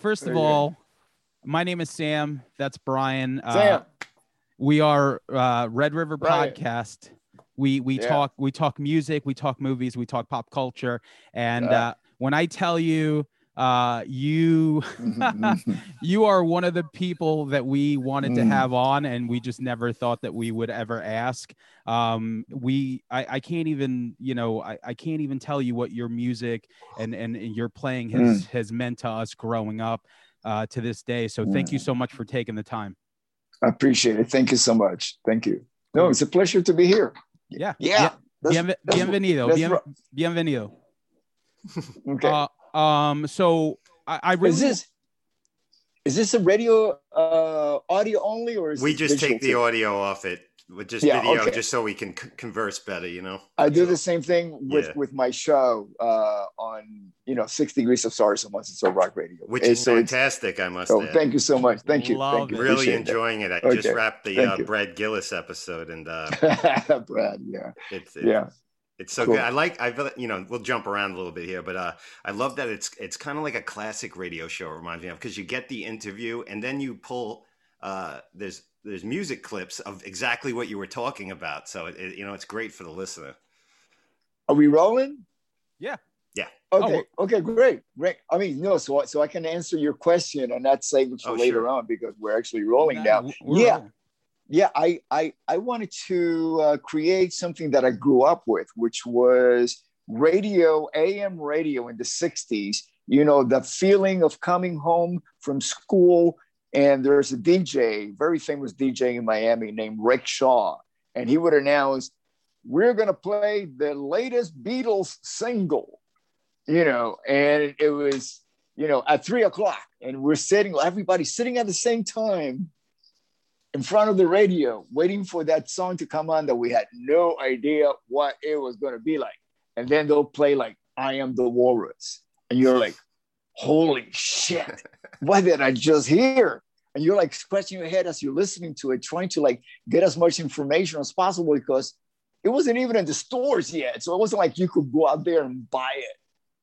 Uh, first There of you go. all, my name is Sam. That's Brian. Uh, Sam. we are uh, Red River Brian. Podcast. We we Yeah. talk we talk music, we talk movies, we talk pop culture, and Yeah. uh, when I tell you, uh, you you are one of the people that we wanted to Mm. have on, and we just never thought that we would ever ask. Um, we I, I can't even you know I, I can't even tell you what your music and and your playing has has meant to us growing up uh, to this day. So thank you so much for taking the time. I appreciate it. Thank you so much. Thank you. No, it's a pleasure to be here. Yeah. Yeah. That's- that's- bienvenido. that's Bien- bienvenido. Okay. Uh, um. So I, I really is this is this a radio uh, audio only or is We just take the too? audio off it with just Yeah, video, okay. just so we can c- converse better. You know. I do the same thing with Yeah. with my show uh, on you know six degrees of stars and once it's on rock radio, Which And is so fantastic, I must Oh, add. thank you so much. Thank you. Love Thank you. really Appreciate enjoying it. I Okay, just wrapped the uh. Brad Gillis episode, and uh. Brad, yeah, it's, it's yeah. It's so Cool. good. I like. I feel- you know we'll jump around a little bit here, but uh, I love that it's it's kind of like a classic radio show. It reminds me of because you get the interview and then you pull. Uh, there's there's music clips of exactly what you were talking about. So it, it- you know it's great for the listener. Are we rolling? Yeah. Yeah. Okay. okay. Great. Great. I mean, no. So so I can answer your question and not save it for Oh, later sure. on because we're actually rolling Nah, now. Yeah. rolling. Yeah i i i wanted to uh, create something that i grew up with which was radio am radio in the 60s you know the feeling of coming home from school and there's a dj very famous dj in miami named rick shaw and he would announce we're going to play the latest beatles single you know and it was you know at three o'clock and we're sitting everybody's sitting at the same time in front of the radio waiting for that song to come on that we had no idea what it was going to be like. And then they'll play like i am the walrus. And you're like holy shit. What did i just hear? And you're like scratching your head as you're listening to it trying to like get as much information as possible because it wasn't even in the stores yet. So it wasn't like you could go out there and buy it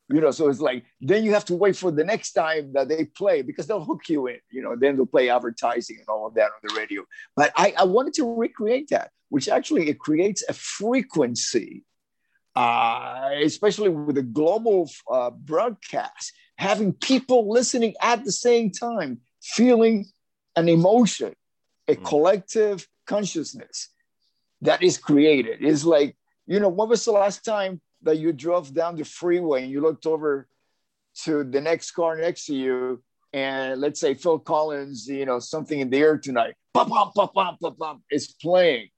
you know so it's like then you have to wait for the next time that they play because they'll hook you in you know then they'll play advertising and all of that on the radio but i, I wanted to recreate that which actually it creates a frequency uh, especially with a global uh, broadcast having people listening at the same time feeling an emotion a Mm. collective consciousness that is created it's like you know when was the last time that you drove down the freeway and you looked over to the next car next to you and let's say Phil Collins, you know, something in the air tonight, bum, is playing.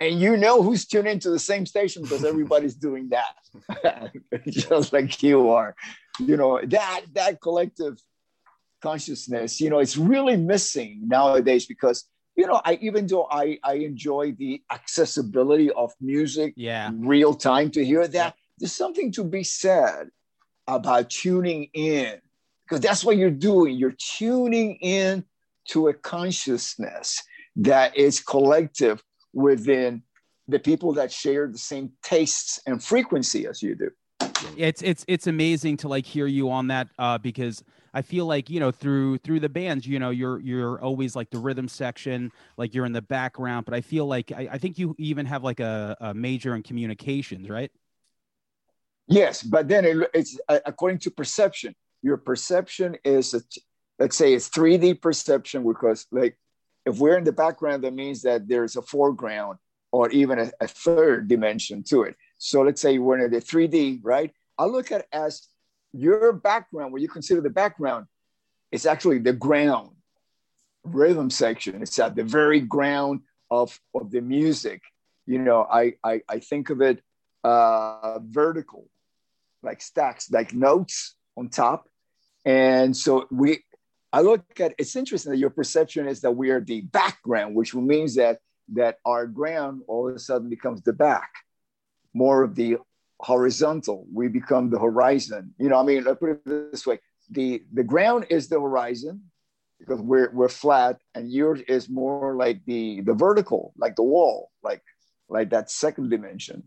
And you know who's tuned into the same station because everybody's doing that, just like you are. You know, that that collective consciousness, you know, it's really missing nowadays because, you know, I even though I, I enjoy the accessibility of music Yeah. real time to hear that. There's something to be said about tuning in because that's what you're doing. You're tuning in to a consciousness that is collective within the people that share the same tastes and frequency as you do. it's it's it's amazing to like hear you on that uh because i feel like you know through through the bands you know you're you're always like the rhythm section like you're in the background but i feel like i, I think you even have like a, a major in communications right Yes, but then it, it's uh, according to perception. Your perception is, a, let's say, it's 3D perception because, like, if we're in the background, that means that there's a foreground or even a, a third dimension to it. So let's say we're in the 3D, right? I look at as your background, what you consider the background, is actually the ground rhythm section. It's at the very ground of, of the music. You know, I, I, I think of it uh, vertical, like stacks, like notes on top. And so we, I look at, it's interesting that your perception is that we are the background, which means that, that our ground all of a sudden becomes the back, more of the horizontal. We become the horizon. You know, I mean, I put it this way, the, the ground is the horizon because we're, we're flat and yours is more like the, the vertical, like the wall, like, like that second dimension.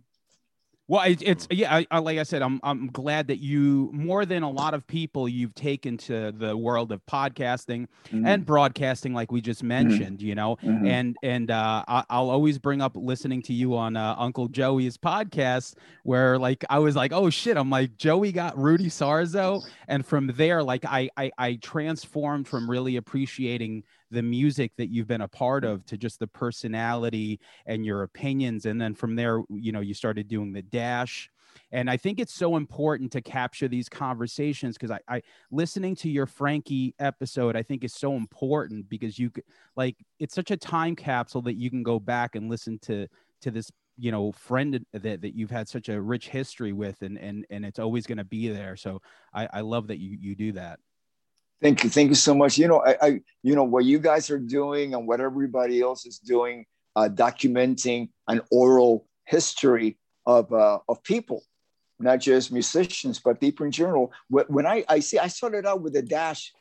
Well, it, it's yeah. I, I, like I said, I'm I'm glad that you more than a lot of people you've taken to the world of podcasting mm-hmm. and broadcasting, like we just mm-hmm. mentioned. Mm-hmm. You know, mm-hmm. and and uh, I, will always bring up listening to you on uh, Uncle Joey's podcast, where like I was like, oh shit, I'm like Joey got Rudy Sarzo, and from there, like I I, I transformed from really appreciating the music that you've been a part of to just the personality and your opinions and then from there you know you started doing the dash. And i think it's so important to capture these conversations because I, I listening to your frankie episode i think is so important because you like it's such a time capsule that you can go back and listen to to this you know friend that, that you've had such a rich history with and and and it's always going to be there. So i i love that you you do that Thank you, thank you so much. You know, I, I, you know what you guys are doing and what everybody else is doing, uh, documenting an oral history of uh, of people, not just musicians, but people in general. When I I see, I started out with a dash,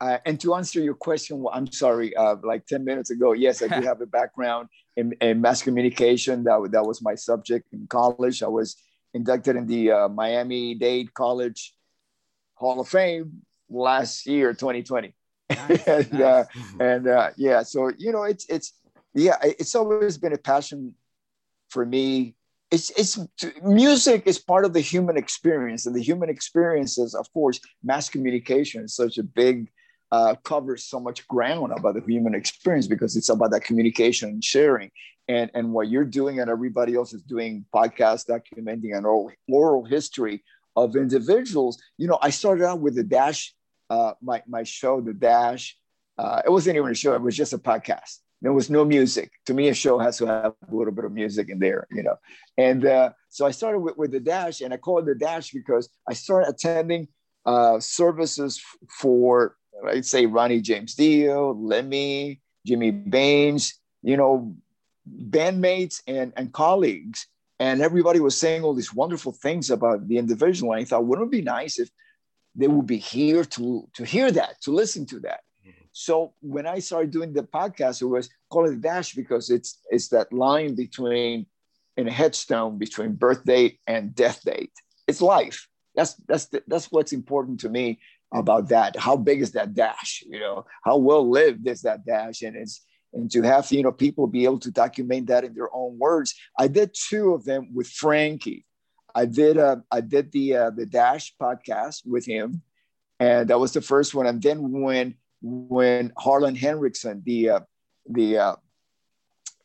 uh, and to answer your question, well, I'm sorry, uh, like ten minutes ago, yes, I do have a background in, in, mass communication. That that was my subject in college. I was inducted in the uh, Miami Dade College Hall of Fame last year, 2020. Nice, and nice. Uh, and uh, yeah, so you know, it's it's yeah, it's always been a passion for me. It's it's music is part of the human experience, and the human experience is, of course, mass communication is such a big uh, covers so much ground about the human experience because it's about that communication and sharing. And, and what you're doing and everybody else is doing podcast documenting an oral, oral history of individuals. You know, I started out with the Dash uh, my my show, The Dash. Uh, it wasn't even a show; it was just a podcast. There was no music. To me, a show has to have a little bit of music in there, you know. And uh, so I started with, with the Dash, and I call it the Dash because I started attending uh, services for, I'd say, Ronnie James Dio, Lemmy, Jimmy Baines, you know, bandmates and, and colleagues. And everybody was saying all these wonderful things about the individual. And I thought, wouldn't it be nice if they will be here to to hear that, to listen to that. Mm-hmm. So when I started doing the podcast, it was call it dash because it's it's that line between in a headstone between birth date and death date. It's life. That's that's the, that's what's important to me about that. How big is that dash? You know, how well lived is that dash? And it's and to have you know people be able to document that in their own words. I did two of them with Frankie. I did uh, I did the uh, the Dash podcast with him, and that was the first one. And then when when Harlan Henriksen, the uh, the uh,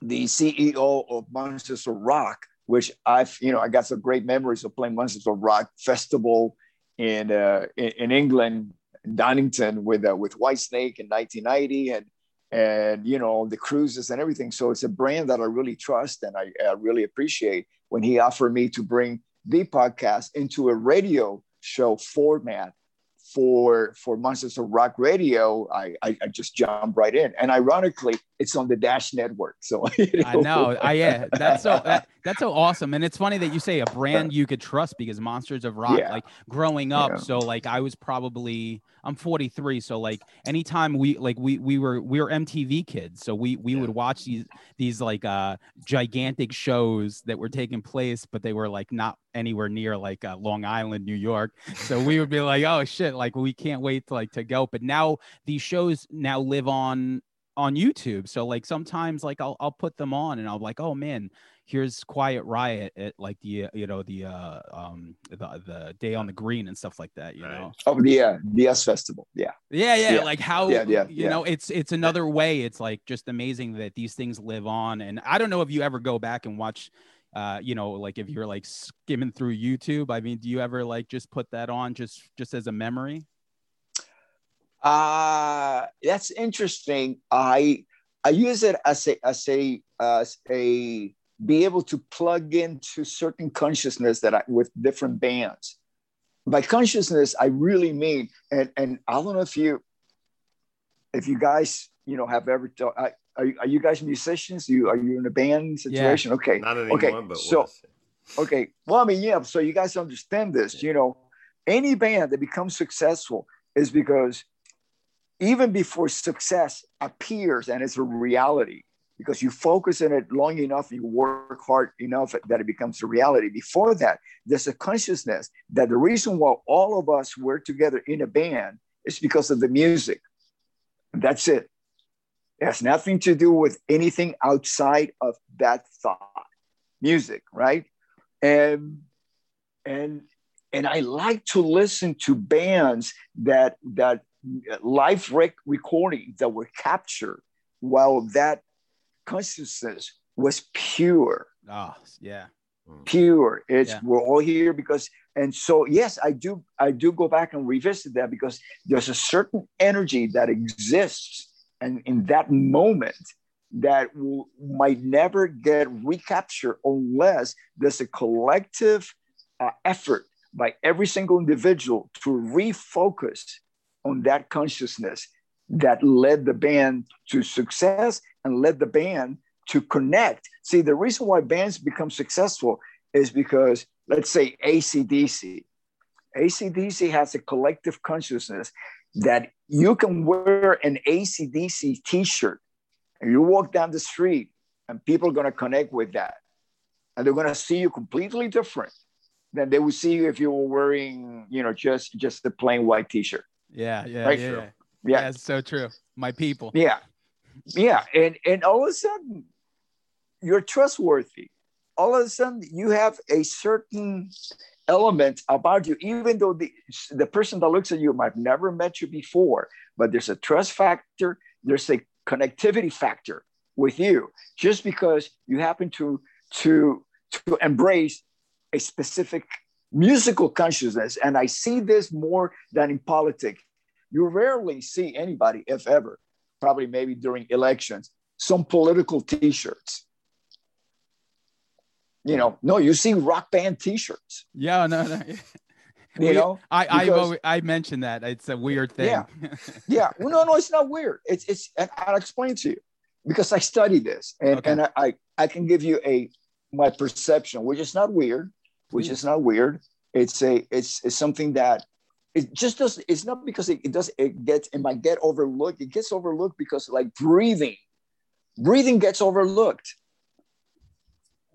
the CEO of Monsters of Rock, which I've you know I got some great memories of playing Monsters of Rock festival in uh, in, in England, Donington with uh, with Whitesnake in 1990, and and you know the cruises and everything. So it's a brand that I really trust and I, I really appreciate when he offered me to bring the podcast into a radio show format for for Monsters of Rock Radio, I, I, I just jumped right in, and ironically, it's on the Dash Network. So you know. I know, I yeah, that's so that, that's so awesome, and it's funny that you say a brand you could trust because Monsters of Rock, yeah. like growing up, yeah. so like I was probably I'm 43, so like anytime we like we we were we were MTV kids, so we we yeah. would watch these these like uh gigantic shows that were taking place, but they were like not anywhere near like uh, Long Island, New York. So we would be like, oh shit, like we can't wait to like to go. But now these shows now live on on YouTube. So like sometimes like I'll I'll put them on and I'll be like, oh man, here's Quiet Riot at like the uh, you know the uh um the the day on the green and stuff like that. You right. know. Oh yeah, the US Festival. Yeah. Yeah, yeah. yeah. Like how yeah, yeah, you yeah. know it's it's another way. It's like just amazing that these things live on. And I don't know if you ever go back and watch uh, you know, like if you're like skimming through YouTube, I mean, do you ever like just put that on just just as a memory? Uh that's interesting. I I use it as a as a as a be able to plug into certain consciousness that I with different bands. By consciousness, I really mean, and and I don't know if you if you guys you know have ever I, are, are you guys musicians? you are you in a band situation? Yeah. Okay. Not anymore, okay. but so okay. Well, I mean, yeah. So you guys understand this. Yeah. You know, any band that becomes successful is because even before success appears and it's a reality, because you focus on it long enough, you work hard enough that it becomes a reality. Before that, there's a consciousness that the reason why all of us were together in a band is because of the music. That's it. It has nothing to do with anything outside of that thought. Music, right? And and and I like to listen to bands that that live rec- recordings that were captured while that consciousness was pure. Oh, yeah. Hmm. Pure. It's yeah. we're all here because and so yes, I do I do go back and revisit that because there's a certain energy that exists and in that moment that will, might never get recaptured unless there's a collective uh, effort by every single individual to refocus on that consciousness that led the band to success and led the band to connect. See, the reason why bands become successful is because, let's say, ACDC. ACDC has a collective consciousness that you can wear an ACDC t shirt and you walk down the street and people are going to connect with that. And they're going to see you completely different than they would see you if you were wearing, you know, just just a plain white t shirt. Yeah, yeah, right? yeah, yeah. Yeah, yeah it's so true. My people. Yeah, yeah, and and all of a sudden, you're trustworthy. All of a sudden, you have a certain element about you, even though the the person that looks at you might have never met you before, but there's a trust factor. There's a connectivity factor with you, just because you happen to to to embrace a specific musical consciousness. And I see this more than in politics you rarely see anybody, if ever, probably maybe during elections, some political T-shirts. You know, no, you see rock band T-shirts. Yeah, no, no. you we, know, I because, I I mentioned that it's a weird thing. Yeah, yeah. Well, no, no, it's not weird. It's it's. And I'll explain to you because I study this, and okay. and I, I I can give you a my perception, which is not weird, which Please. is not weird. It's a it's, it's something that it just does it's not because it, it does it gets it might get overlooked. It gets overlooked because like breathing breathing gets overlooked.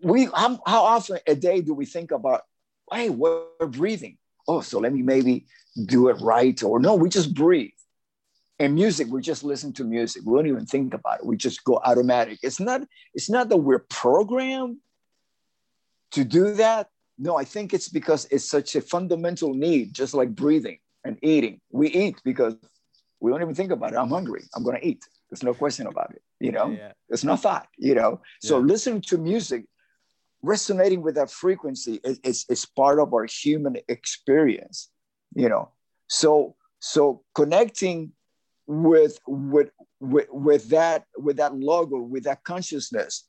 We how, how often a day do we think about hey we're breathing? Oh so let me maybe do it right or no we just breathe. And music we just listen to music. We don't even think about it. We just go automatic. It's not it's not that we're programmed to do that no, I think it's because it's such a fundamental need, just like breathing and eating. We eat because we don't even think about it. I'm hungry. I'm going to eat. There's no question about it. You know, yeah. it's no thought, you know. So yeah. listening to music, resonating with that frequency is, is, is part of our human experience, you know. So, so connecting with, with, with, with that, with that logo, with that consciousness,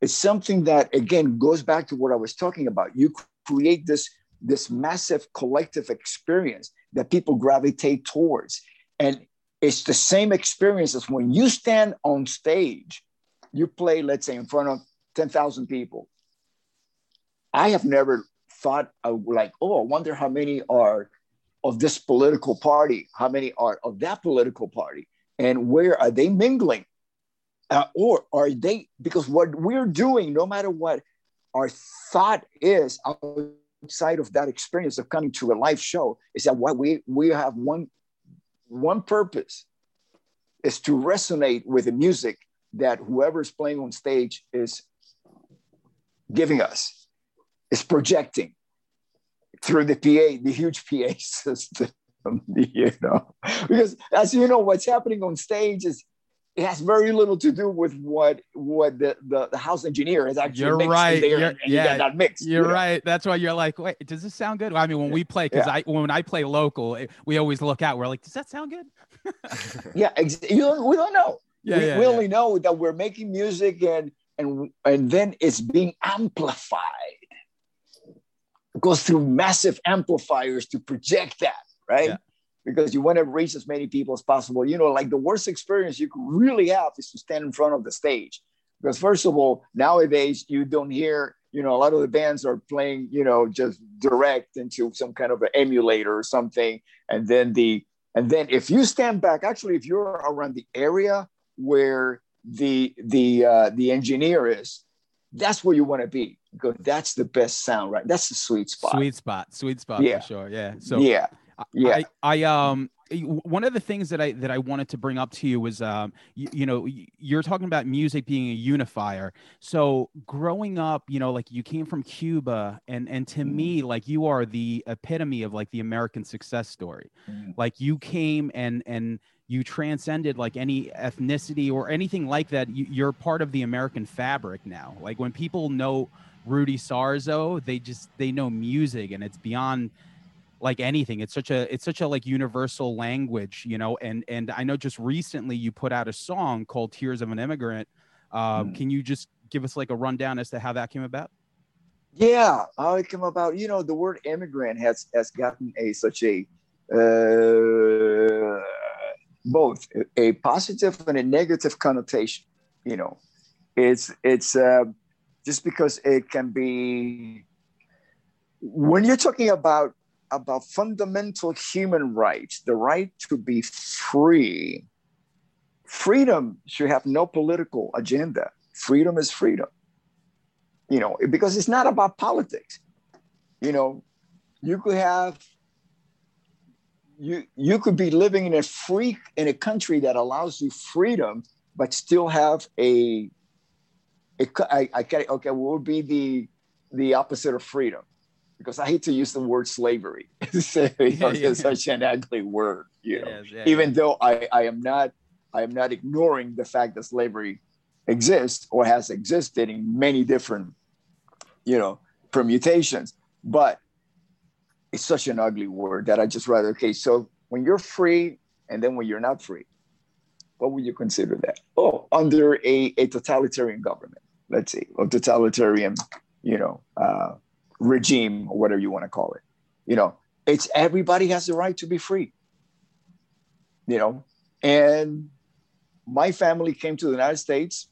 it's something that again goes back to what I was talking about. You create this, this massive collective experience that people gravitate towards. And it's the same experience as when you stand on stage, you play, let's say, in front of 10,000 people. I have never thought of like, oh, I wonder how many are of this political party, how many are of that political party, and where are they mingling? Uh, or are they, because what we're doing, no matter what, our thought is outside of that experience of coming to a live show is that what we we have one one purpose is to resonate with the music that whoever is playing on stage is giving us is projecting through the PA, the huge PA system, you know, because as you know, what's happening on stage is it has very little to do with what what the, the, the house engineer has actually you're right. you're, and, yeah that mix you're you know? right. That's why you're like wait does this sound good? I mean when we play because yeah. i when i play local eh, we always look out. We're like does that sound good? Yeah ex- you don't, we don't know. Yeah, we, yeah, we yeah. only know that we're making music and and and then it's being amplified. It goes through massive amplifiers to project that right because you want to reach as many people as possible. You know, like the worst experience you could really have is to stand in front of the stage. Because first of all, nowadays you don't hear, you know, a lot of the bands are playing, you know, just direct into some kind of an emulator or something. And then the and then if you stand back, actually, if you're around the area where the the uh, the engineer is, that's where you want to be. Go, that's the best sound, right? That's the sweet spot. Sweet spot, sweet spot yeah. for sure. Yeah. So yeah, yeah. I, I um one of the things that I that I wanted to bring up to you was um you, you, know you're talking about music being a unifier. So growing up, you know, like you came from Cuba and and to mm. me like you are the epitome of like the American success story. Mm. Like you came and and you transcended like any ethnicity or anything like that. You, you're part of the American fabric now. Like when people know Rudy Sarzo, they just they know music and it's beyond like anything it's such a it's such a like universal language you know and and i know just recently you put out a song called tears of an immigrant. Um, mm. can you just give us like a rundown as to how that came about? Yeah how it came about you know the word immigrant has has gotten a such a uh, both a positive and a negative connotation you know. It's it's uh, just because it can be when you're talking about about fundamental human rights, the right to be free. Freedom should have no political agenda. Freedom is freedom. You know, because it's not about politics. You know, you could have you you could be living in a free in a country that allows you freedom, but still have a, a I, I okay, what would be the the opposite of freedom? Because I hate to use the word slavery. it's, yeah, yeah. such an ugly word, you know. Yeah, Even though I, I am not I am not ignoring the fact that slavery exists or has existed in many different, you know, permutations. But it's such an ugly word that I just rather okay. So when you're free and then when you're not free, what would you consider that? Oh, under a, a totalitarian government, let's see, a totalitarian, you know, uh, regime or whatever you want to call it. You know, it's everybody has the right to be free. You know, and my family came to the United States,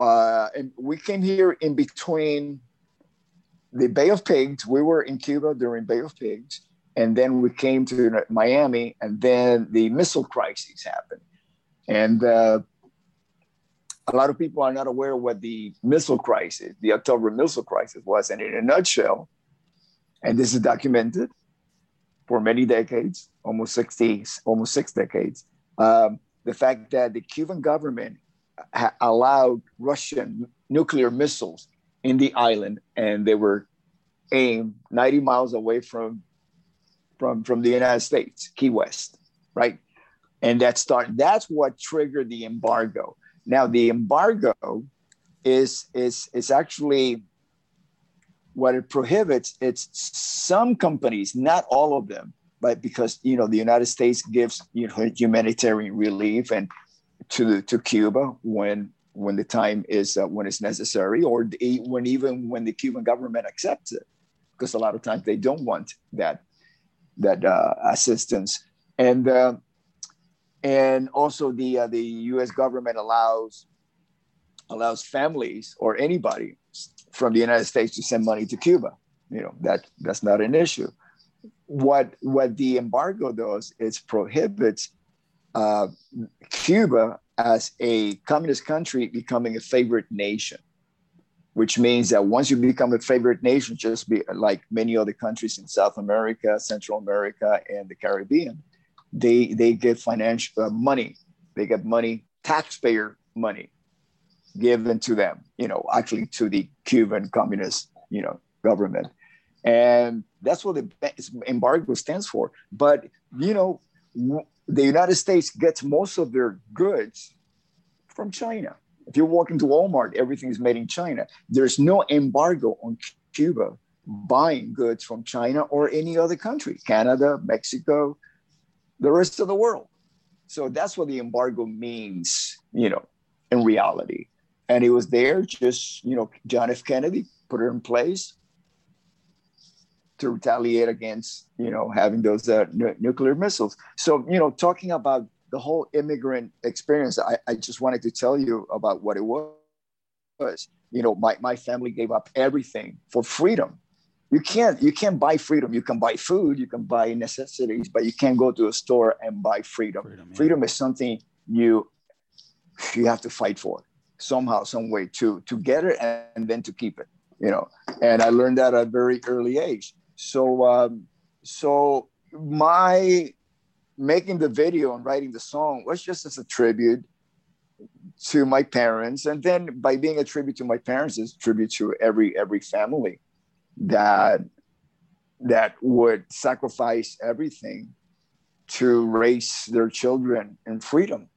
uh, and we came here in between the Bay of Pigs. We were in Cuba during Bay of Pigs, and then we came to Miami, and then the missile crisis happened, and uh, a lot of people are not aware what the missile crisis, the October missile crisis was. And in a nutshell, and this is documented for many decades, almost 60, almost six decades, um, the fact that the Cuban government ha- allowed Russian nuclear missiles in the island and they were aimed 90 miles away from, from, from the United States, Key West, right? And that start, that's what triggered the embargo now the embargo is is is actually what it prohibits. It's some companies, not all of them, but because you know the United States gives you know humanitarian relief and to to Cuba when when the time is uh, when it's necessary, or the, when even when the Cuban government accepts it, because a lot of times they don't want that that uh, assistance. And uh, and also the uh, the U.S. government allows allows families or anybody from the United States to send money to Cuba. You know that that's not an issue. What what the embargo does is prohibits uh, Cuba as a communist country becoming a favorite nation, which means that once you become a favorite nation, just be like many other countries in South America, Central America, and the Caribbean, they they get financial uh, money. They get money taxpayer money given to them you know actually to the cuban communist you know government. And that's what the embargo stands for. But you know the united states gets most of their goods from china. If you walk into walmart everything is made in china. There's no embargo on cuba buying goods from china or any other country canada mexico the rest of the world. So that's what the embargo means, you know, in reality. And it was there, just, you know, John F. Kennedy put it in place to retaliate against, you know, having those uh, n- nuclear missiles. So, you know, talking about the whole immigrant experience, I, I just wanted to tell you about what it was. You know, my, my family gave up everything for freedom you can't you can't buy freedom you can buy food you can buy necessities but you can't go to a store and buy freedom freedom, yeah. freedom is something you you have to fight for somehow, some way to to get it and then to keep it. You know, and I learned that at a very early age. So um, so my making the video and writing the song was just as a tribute to my parents and then by being a tribute to my parents is tribute to every every family that that would sacrifice everything to raise their children in freedom.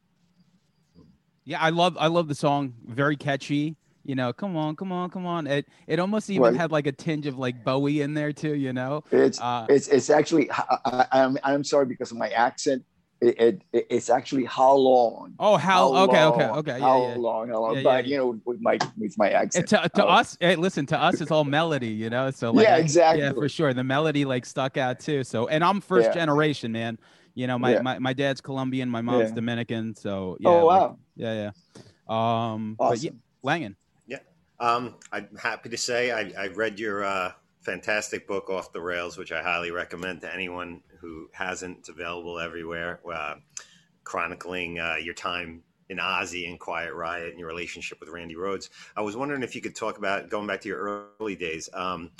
Yeah i love i love the song. Very catchy. You know come on come on come on. It it almost even had like a tinge of like bowie in there too you know? It's uh, it's it's actually I, I'm, I'm sorry because of my accent it, it, it's actually how long. Oh, how, how okay, long, okay, okay, how yeah, yeah. long, how long. Yeah, but you know, with my with my accent. to, to us, hey, listen, to us, it's all melody, you know. So like, yeah, exactly. Yeah, for sure. The melody like stuck out too. So, and I'm first generation, man. You know, my, my my dad's Colombian, my mom's Dominican. So yeah. Oh wow. Like, yeah, yeah. Um, awesome. but yeah, Langan. Yeah. Um, I'm happy to say I I read your uh fantastic book off the rails which i highly recommend to anyone who hasn't. It's available everywhere. Uh, chronicling uh, your time in ozzy and quiet riot and your relationship with randy rhoads i was wondering if you could talk about going back to your early days um,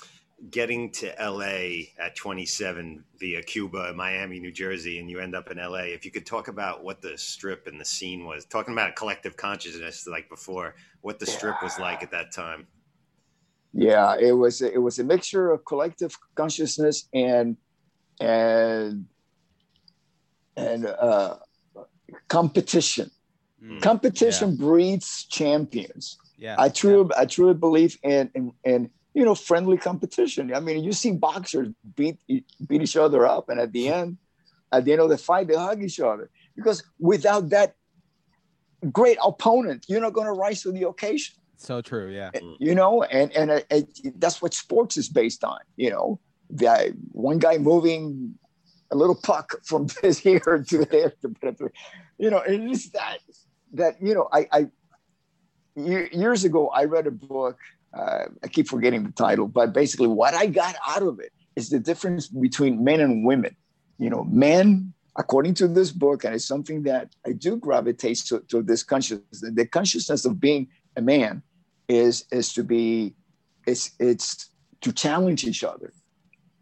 getting to LA at 27 via Cuba, Miami, New Jersey, and you end up in LA. If you could talk about what the strip and the scene was, talking about a collective consciousness like before, what the strip was like at that time yeah it was it was a mixture of collective consciousness and and and uh, competition. Mm, competition yeah. breeds champions. Yeah i truly yeah. i truly believe in, in in you know friendly competition. I mean you see boxers beat beat each other up and at the end at the end of the fight they hug each other. Because without that great opponent you're not going to rise to the occasion so true, yeah. Mm. You know, and and it, it, that's what sports is based on. You know, the one guy moving a little puck from this here to there to, you know, and it's that that you know, I, I years ago I read a book. Uh, I keep forgetting the title, but basically, what I got out of it is the difference between men and women. You know, men according to this book, and it's something that I do gravitate to, to this consciousness, the consciousness of being a man is is to be it's it's to challenge each other.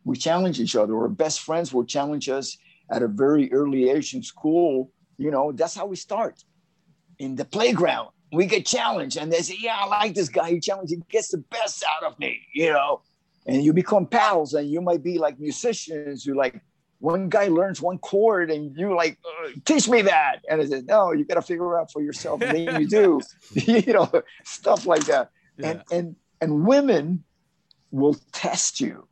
We challenge each other our best friends will challenge us at a very early age in school. You know that's how we start. In the playground we get challenged and they say yeah i like this guy. He challenges he gets the best out of me you know? And you become pals and you might be like musicians you like one guy learns one chord and you like uh, teach me that. And i said no you got to figure it out for yourself and then you do. You know stuff like that. Yeah. and and and women will test you.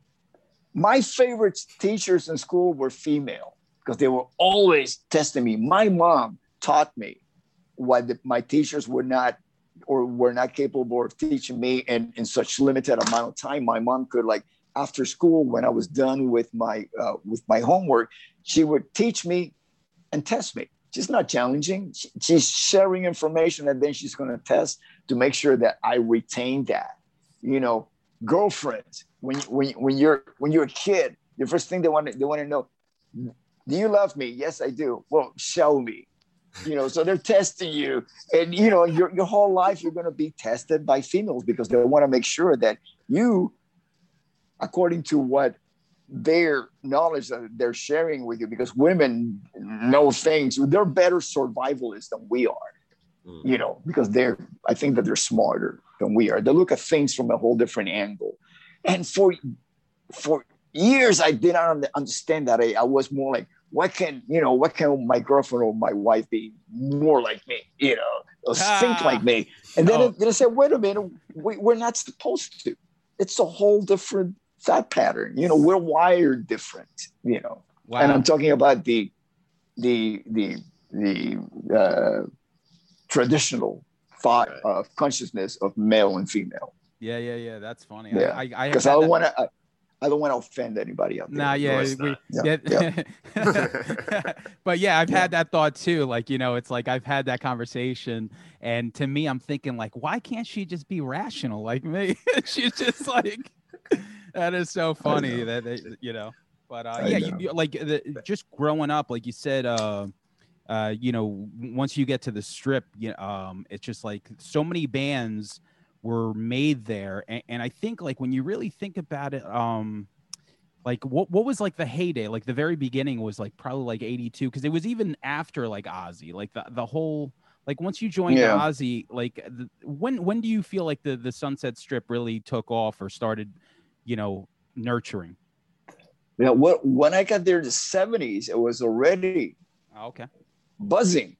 My favorite teachers in school were female because they were always testing me. My mom taught me what the, my teachers were not or were not capable of teaching me in, in such limited amount of time. My mom could like after school when I was done with my uh, with my homework, she would teach me and test me. She's not challenging. She's sharing information and then she's going to test to make sure that I retain that. You know, girlfriends when when when you're when you're a kid, the first thing they want to, they want to know, do you love me? Yes, I do. Well, show me. You know, so they're testing you, and you know, your your whole life you're going to be tested by females because they want to make sure that you according to what their knowledge that they're sharing with you because women know things they're better survivalists than we are mm. you know because they're i think that they're smarter than we are they look at things from a whole different angle and for for years i did not understand that i, I was more like what can you know what can my girlfriend or my wife be more like me you know or ah. think like me and then, oh. then i said wait a minute we, we're not supposed to it's a whole different thought pattern. You know, we're wired different. You know, wow. and I'm talking about the the the the uh, traditional thought right. of consciousness of male and female. Yeah, yeah, yeah. That's funny. Yeah, because I, I, I, don't want to. I don't want to offend anybody out there. Nah, yeah, we, yeah, yeah. yeah. but yeah, I've had that thought too. Like, you know, it's like I've had that conversation, and to me, I'm thinking like, why can't she just be rational like me? She's just like, that is so funny that they, you know. But uh, yeah, you, you, like the, just growing up, like you said, uh, uh, you know, once you get to the strip, you know, um, it's just like so many bands were made there, and, and I think like when you really think about it, um, like what what was like the heyday like the very beginning was like probably like 82 because it was even after like ozzy like the, the whole like once you joined yeah. ozzy like the, when when do you feel like the the sunset strip really took off or started you know nurturing. Yeah what when i got there in the 70s it was already oh, okay. buzzing.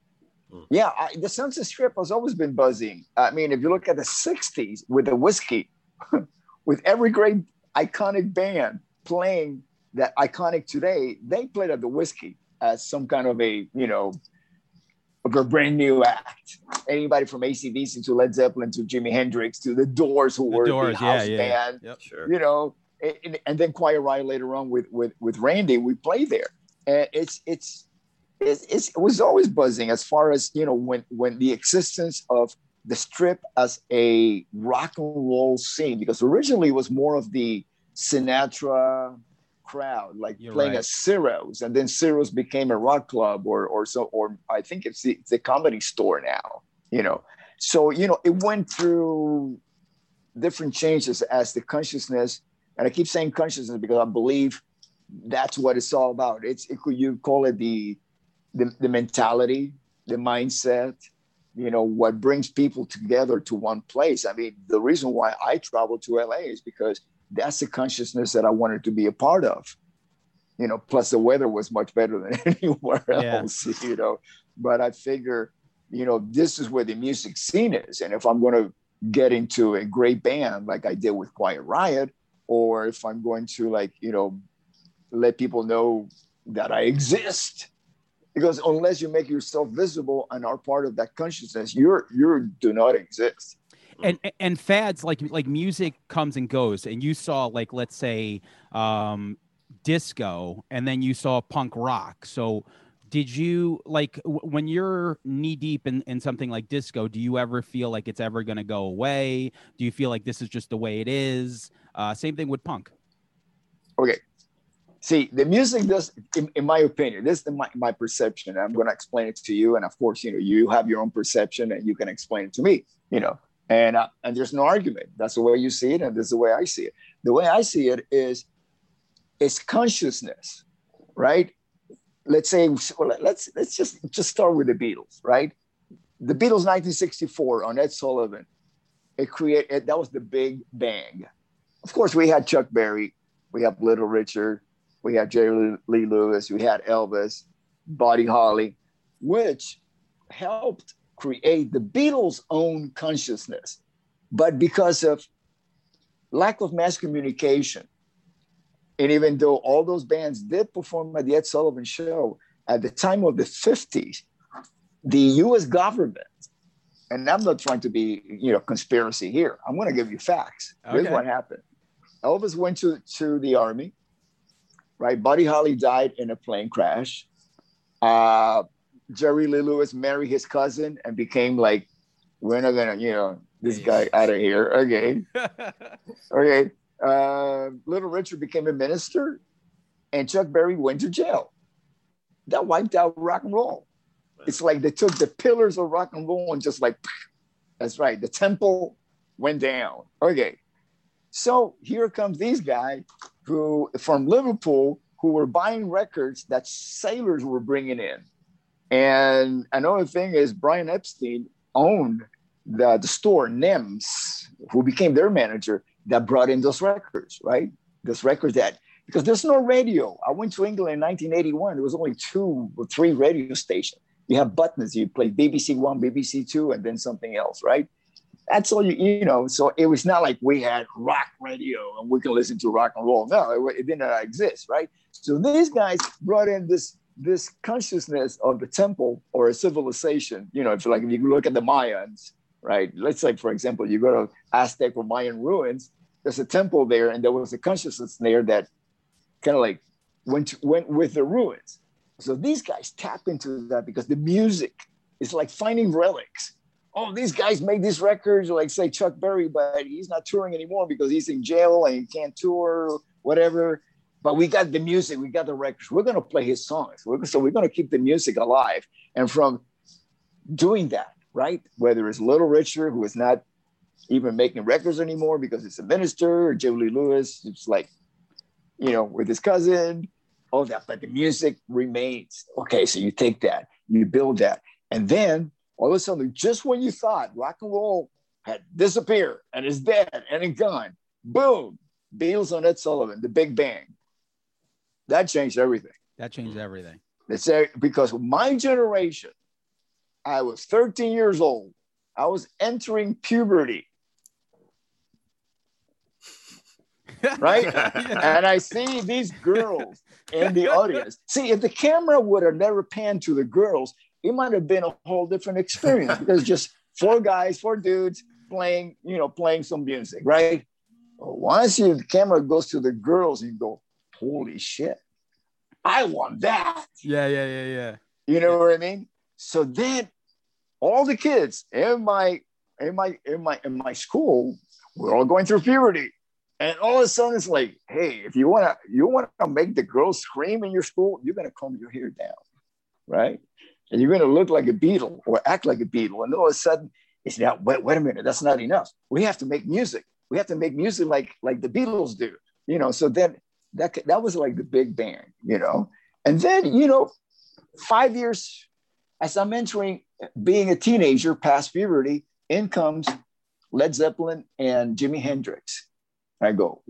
Hmm. yeah I, the sunset strip has always been buzzing. I mean if you look at the 60s with the whiskey with every great iconic band playing that iconic today, they played at the whiskey as some kind of a, you know, of a brand new act. Anybody from ACDC to Led Zeppelin to Jimi Hendrix to the Doors, who the were Doors, the house yeah, yeah, band, yep, sure. you know, and, and, then Quiet Riot later on with with with Randy, we play there, and it's it's it's, it's it was always buzzing as far as you know when when the existence of the strip as a rock and roll scene because originally it was more of the Sinatra crowd, like You're playing right. at Ciro's, and then Ciro's became a rock club, or or so, or I think it's the, it's a comedy store now. You know, so you know it went through different changes as the consciousness, and I keep saying consciousness because I believe that's what it's all about. It's it you call it the the, the mentality, the mindset, you know what brings people together to one place i mean the reason why i travel to la is because that's the consciousness that I wanted to be a part of. You know, plus the weather was much better than anywhere else, yeah. you know. But I figure, you know, this is where the music scene is. And if I'm going to get into a great band like I did with Quiet Riot, or if I'm going to like, you know, let people know that I exist, because unless you make yourself visible and are part of that consciousness, you're you do not exist and and fads like like music comes and goes and you saw like let's say um disco and then you saw punk rock. So did you like w- when you're knee deep in, in something like disco do you ever feel like it's ever going to go away? Do you feel like this is just the way it is? Uh, same thing with punk. Okay. See the music does in, in my opinion this is the, my, my perception i'm going to explain it to you and of course you know you have your own perception and you can explain it to me you know and uh, and there's no argument. That's the way you see it, and this is the way I see it. The way I see it is, it's consciousness, right? Let's say let's let's just just start with the Beatles, right? The Beatles, 1964, on Ed Sullivan, it created that was the big bang. Of course, we had Chuck Berry, we have Little Richard, we had Jerry Lee Lewis, we had Elvis, Buddy Holly, which helped create the Beatles' own consciousness. But because of lack of mass communication, and even though all those bands did perform at the Ed Sullivan Show at the time of the 50s, the US government, and I'm not trying to be, you know, conspiracy here. I'm going to give you facts. Okay. Here's what happened. Elvis went to, to the army, right? Buddy Holly died in a plane crash. Uh, Jerry Lee Lewis marry his cousin and became like, we're not gonna, you know, this guy out of here. Okay. okay. Uh, Little Richard became a minister and Chuck Berry went to jail. That wiped out rock and roll. It's like they took the pillars of rock and roll and just like, that's right, the temple went down. Okay. So here comes these guys who from Liverpool who were buying records that sailors were bringing in. And another thing is Brian Epstein owned the, the store NEMS, who became their manager, that brought in those records, right? Those records that because there's no radio. I went to England in 1981. There was only two or three radio stations. You have buttons. You play BBC One, BBC Two, and then something else, right? That's all you you know. So it was not like we had rock radio and we can listen to rock and roll. No, it, it didn't exist, right? So these guys brought in this this consciousness of the temple or a civilization, you know, if like if you look at the Mayans, right? Let's say, for example, you go to Aztec or Mayan ruins, there's a temple there, and there was a consciousness there that kind of like went went with the ruins. So these guys tap into that because the music is like finding relics. Oh, these guys made these records, like say Chuck Berry, but he's not touring anymore because he's in jail and he can't tour, whatever but we got the music, we got the records. We're going to play his songs. We're, so we're going to keep the music alive. And from doing that, right? Whether it's Little Richard, who is not even making records anymore because it's a minister, or Jerry Lee Lewis, it's like, you know, with his cousin, all that. But the music remains. Okay, so you take that, you build that. And then all of a sudden, just when you thought rock and roll had disappeared and is dead and gone, boom, Beatles on Ed Sullivan, the Big Bang. That changed everything. That changed mm-hmm. everything. It's because my generation, I was 13 years old. I was entering puberty. right? and I see these girls in the audience. See, if the camera would have never panned to the girls, it might have been a whole different experience because just four guys, four dudes playing, you know, playing some music, right? Once you, the camera goes to the girls, you go, holy shit, I want that. Yeah, yeah, yeah, yeah. You know yeah. what I mean? So then all the kids in my in my in my in my school, we're all going through puberty. And all of a sudden it's like, hey, if you wanna you wanna make the girls scream in your school, you're gonna comb your hair down, right? And you're gonna look like a Beatle or act like a Beatle. And all of a sudden it's now, wait, wait a minute, that's not enough. We have to make music we have to make music like like the Beatles do, you know. So then that that was like the big bang, you know. And then you know, five years as I'm entering being a teenager past puberty, in comes Led Zeppelin and Jimi Hendrix. I go,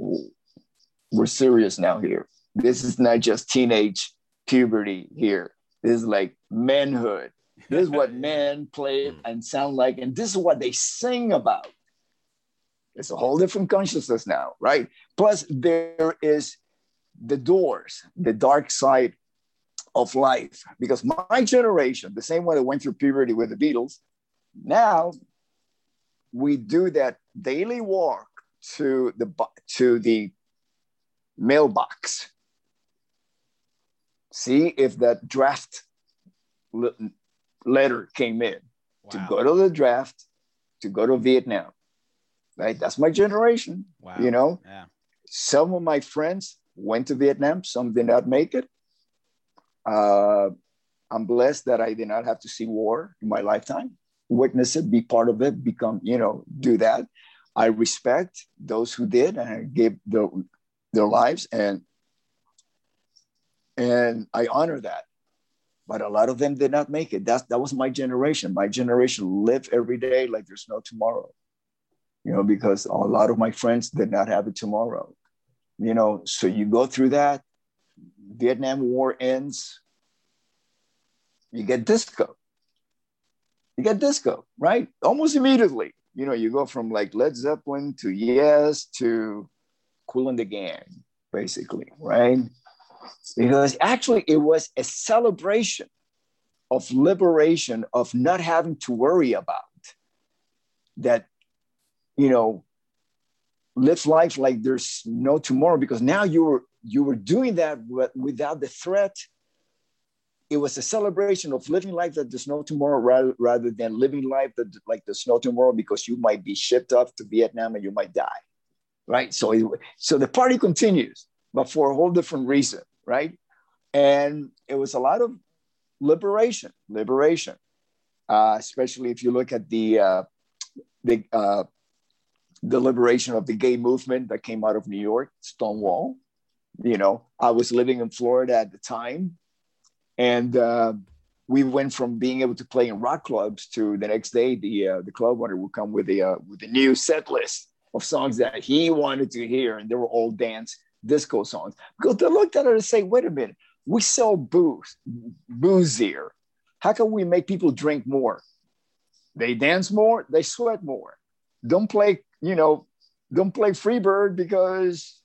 we're serious now here. This is not just teenage puberty here. This is like manhood. This is what men play hmm. and sound like, and this is what they sing about. It's a whole different consciousness now, right? Plus, there is the doors, the dark side of life. Because my generation, the same way that went through puberty with the Beatles, now we do that daily walk to the to the mailbox. See if that draft letter came in wow. to go to the draft to go to Vietnam right? That's my generation. Wow. You know, yeah. some of my friends went to Vietnam, some did not make it. Uh, I'm blessed that I did not have to see war in my lifetime, witness it, be part of it, become, you know, do that. I respect those who did and gave their, their lives and and I honor that. But a lot of them did not make it. That's that was my generation. My generation lived every day like there's no tomorrow you know, because a lot of my friends did not have it tomorrow. You know, so you go through that, Vietnam War ends, you get disco. You get disco, right? Almost immediately. You know, you go from like Led Zeppelin to Yes to Kool and the Gang, basically, right? Because actually it was a celebration of liberation, of not having to worry about that you know, live life like there's no tomorrow because now you were you were doing that without the threat. It was a celebration of living life that there's no tomorrow rather, rather than living life that like there's no tomorrow because you might be shipped off to Vietnam and you might die. Right. So, it, so the party continues, but for a whole different reason. Right. And it was a lot of liberation, liberation, uh, especially if you look at the, uh, the uh, the liberation of the gay movement that came out of New York, Stonewall. You know, I was living in Florida at the time, and uh, we went from being able to play in rock clubs to the next day the uh, the club owner would come with a uh, with a new set list of songs that he wanted to hear, and they were all dance disco songs. Because they looked at it and say, "Wait a minute, we sell booze, booze here. How can we make people drink more? They dance more, they sweat more. Don't play you know, don't play Freebird because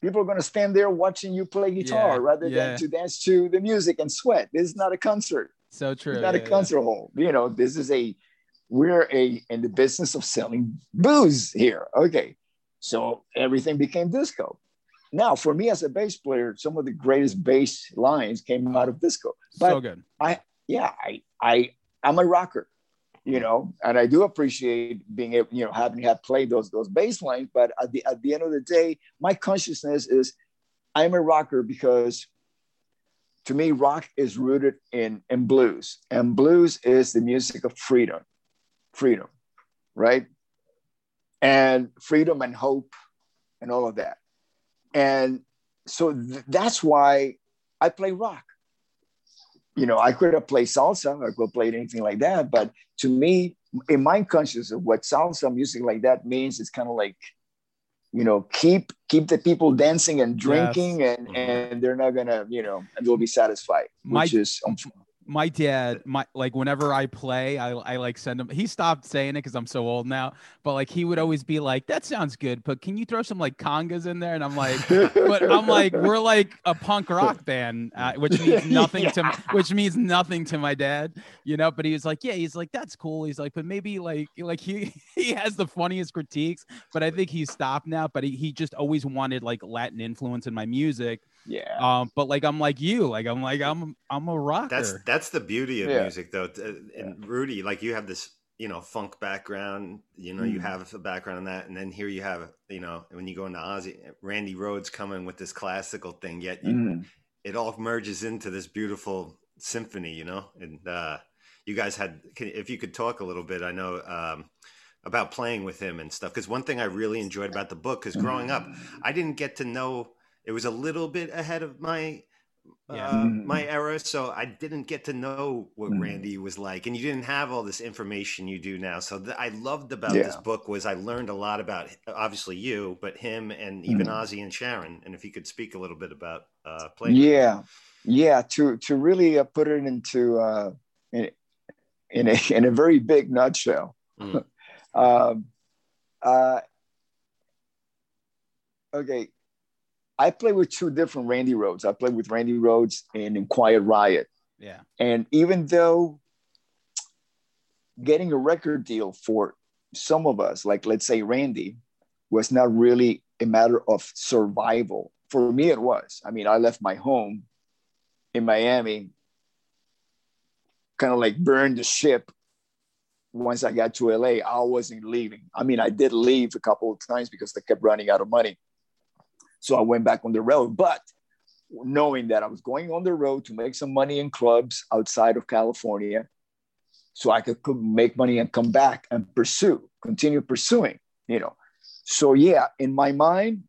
people are going to stand there watching you play guitar yeah, rather yeah. than to dance to the music and sweat. This is not a concert. So true. It's not yeah, a concert hall. You know, this is a we're a in the business of selling booze here. Okay. So everything became disco. Now, for me as a bass player, some of the greatest bass lines came out of disco. But so good. I yeah, I I I'm a rocker you know, and I do appreciate being able, you know, having had played those those bass lines. But at the at the end of the day, my consciousness is I'm a rocker because to me, rock is rooted in, in blues, and blues is the music of freedom, freedom, right? And freedom and hope and all of that. And so th- that's why I play rock. You know, I could have played salsa, I could have played anything like that. But to me, in my consciousness of what salsa music like that means, it's kind of like you know keep keep the people dancing and drinking yes. and and they're not gonna you know and they'll be satisfied which my, is um, my dad my like whenever i play i, I like send him he stopped saying it because i'm so old now but like he would always be like that sounds good but can you throw some like congas in there and i'm like but i'm like we're like a punk rock band uh, which means nothing yeah. to which means nothing to my dad you know but he was like yeah he's like that's cool he's like but maybe like like he he has the funniest critiques but i think he's stopped now but he, he just always wanted like latin influence in my music yeah. Um, but like I'm like you, like I'm like I'm I'm a rocker. That's that's the beauty of yeah. music, though. And yeah. Rudy, like you have this, you know, funk background. You know, mm. you have a background in that, and then here you have, you know, when you go into Ozzy, Randy Rhoads coming with this classical thing. Yet you, mm. it all merges into this beautiful symphony, you know. And uh, you guys had, if you could talk a little bit, I know. Um, about playing with him and stuff because one thing i really enjoyed about the book because growing up i didn't get to know it was a little bit ahead of my yeah. uh, mm-hmm. my era, so I didn't get to know what mm-hmm. Randy was like, and you didn't have all this information you do now. So th- I loved about yeah. this book was I learned a lot about obviously you, but him and even mm-hmm. Ozzy and Sharon. And if you could speak a little bit about uh, playing, yeah, yeah, to to really uh, put it into uh, in, in a in a very big nutshell. Mm. um, uh, okay, I played with two different Randy Rhoads. I played with Randy Rhoads and in Quiet Riot. Yeah. And even though getting a record deal for some of us, like let's say Randy, was not really a matter of survival. For me, it was. I mean, I left my home in Miami, kind of like burned the ship. Once I got to LA, I wasn't leaving. I mean, I did leave a couple of times because they kept running out of money. So I went back on the road, but knowing that I was going on the road to make some money in clubs outside of California, so I could make money and come back and pursue, continue pursuing, you know. So yeah, in my mind,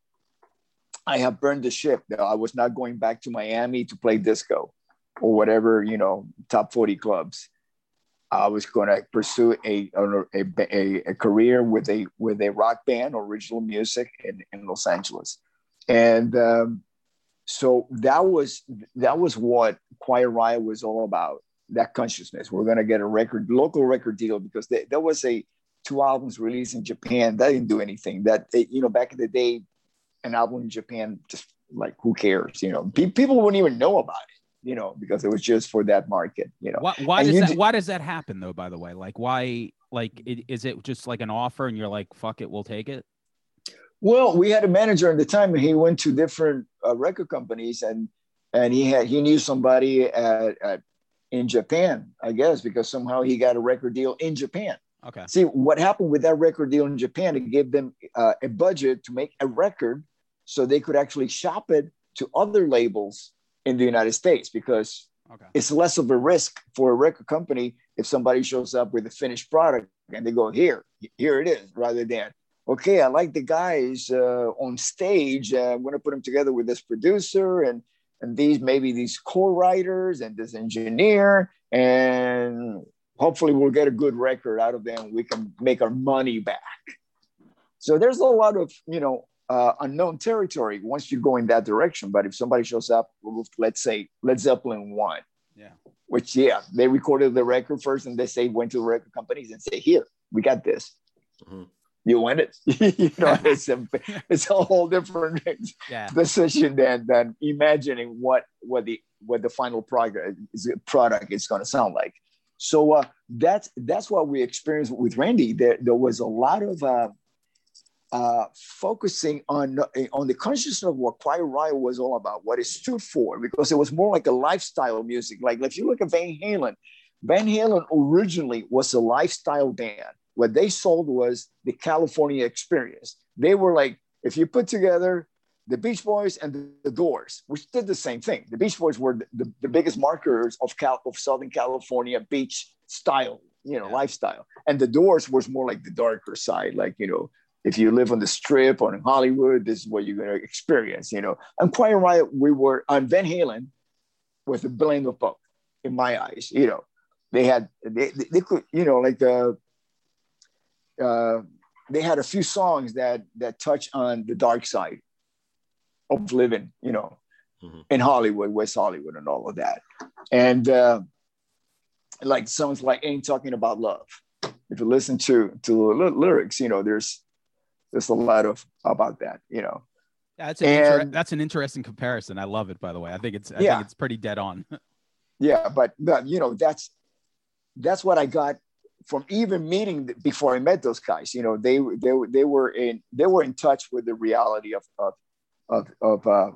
I have burned the ship. I was not going back to Miami to play disco or whatever, you know, top 40 clubs. I was going to pursue a, a, a, a career with a with a rock band, original music in, in Los Angeles and um, so that was that was what Quiet Riot was all about. That consciousness. We're gonna get a record, local record deal because they, there was a two albums released in Japan. That didn't do anything. That you know, back in the day, an album in Japan just like who cares? You know, people wouldn't even know about it. You know, because it was just for that market. You know, why, why does that? Why does that happen though? By the way, like why? Like, it, is it just like an offer and you're like, fuck it, we'll take it? Well, we had a manager at the time, and he went to different uh, record companies, and and he had he knew somebody at, at, in Japan, I guess, because somehow he got a record deal in Japan. Okay. See what happened with that record deal in Japan? It gave them uh, a budget to make a record, so they could actually shop it to other labels in the United States because okay. it's less of a risk for a record company if somebody shows up with a finished product and they go here, here it is, rather than okay, I like the guys uh, on stage. Uh, I'm going to put them together with this producer and and these maybe these co-writers and this engineer, and hopefully we'll get a good record out of them. We can make our money back. So there's a lot of you know uh, unknown territory once you go in that direction. But if somebody shows up, let's say Led Zeppelin one, yeah, which yeah, they recorded the record first, and they say went to the record companies and say, here, we got this. Mm-hmm you win it. you know, it's a it's a whole different yeah. decision than than imagining what what the what the final product is product is going to sound like. So uh, that's that's what we experienced with Randy. There there was a lot of uh, uh, focusing on on the consciousness of what Quiet Riot was all about, what it stood for, because it was more like a lifestyle music. Like if you look at Van Halen, Van Halen originally was a lifestyle band what they sold was the California experience. They were like, if you put together the Beach Boys and the, Doors, which did the same thing. The Beach Boys were the, the, the biggest marketers of Cal- of Southern California beach style, you know, yeah. lifestyle. And the Doors was more like the darker side, like you know, if you live on the strip or in Hollywood, this is what you're going to experience, you know. And quite right. we were on Van Halen with a blend of both, in my eyes, you know. They had, they, they could, you know, like the, uh, they had a few songs that that touch on the dark side of living, you know, mm-hmm. in Hollywood, West Hollywood, and all of that. And uh, like songs like "Ain't Talking About Love." If you listen to to the lyrics, you know, there's there's a lot of about that, you know. That's an and, inter- that's an interesting comparison. I love it, by the way. I think it's I yeah. think it's pretty dead on. yeah, but but you know that's that's what I got from even meeting before I met those guys. You know, they they they were in they were in touch with the reality of of of of, uh,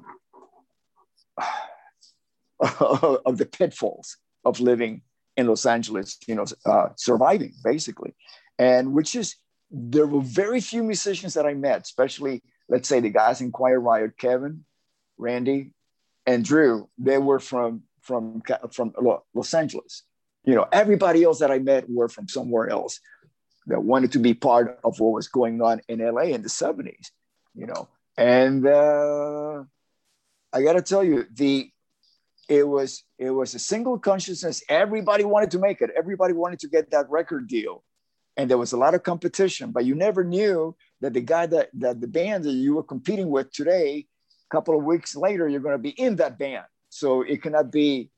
of the pitfalls of living in Los Angeles. You know, uh, surviving basically, and which is there were very few musicians that I met, especially let's say the guys in Quiet Riot, Kevin, Randy, and Drew. They were from from from Los Angeles. You know, everybody else that I met were from somewhere else that wanted to be part of what was going on in LA in the 70s. You know, and uh, I got to tell you, the it was it was a single consciousness. Everybody wanted to make it. Everybody wanted to get that record deal and there was a lot of competition but you never knew that the guy that, that the band that you were competing with today a couple of weeks later you're going to be in that band so it cannot be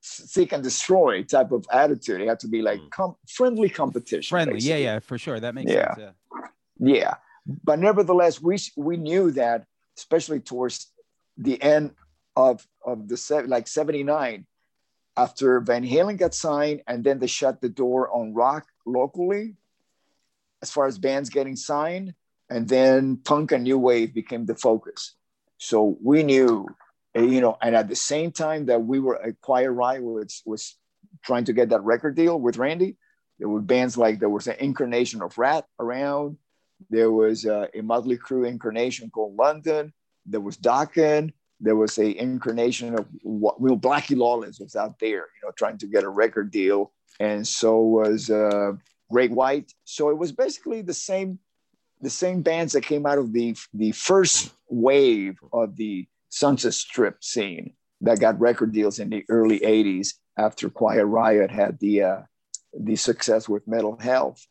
seek and destroy type of attitude it had to be like mm. com- friendly competition friendly basically. yeah yeah for sure that makes yeah. sense yeah yeah but nevertheless we we knew that especially towards the end of of the like 79 after Van Halen got signed and then they shut the door on rock locally as far as bands getting signed. And then punk and new wave became the focus. So we knew, Uh, you know, and at the same time that we were at Quiet Riot was, was trying to get that record deal with Randy, there were bands like there was an incarnation of Ratt around. There was a, a Motley Crue incarnation called London. There was Dokken there was a incarnation of what well, Blackie Lawless was out there, you know, trying to get a record deal, and so was uh, Great White. So it was basically the same, the same bands that came out of the the first wave of the Sunset Strip scene that got record deals in the early '80s after Quiet Riot had the uh, the success with Metal Health.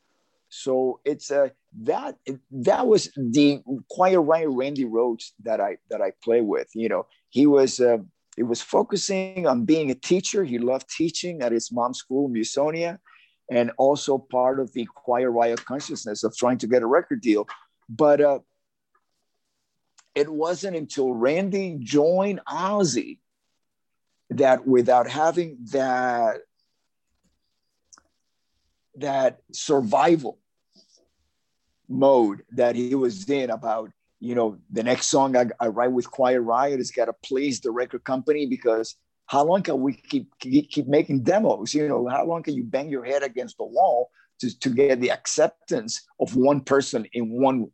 So it's a that that was the Quiet Riot Randy Rhoads that I that I play with. You know, he was uh, it was focusing on being a teacher. He loved teaching at his mom's school, Musonia, and also part of the Quiet Riot consciousness of trying to get a record deal. But uh, it wasn't until Randy joined Ozzy that without having that that survival mode that he was in about you know the next song I, I write with Quiet Riot has got to please the record company because how long can we keep keep, keep making demos? You know, how long can you bang your head against the wall to, to get the acceptance of one person in one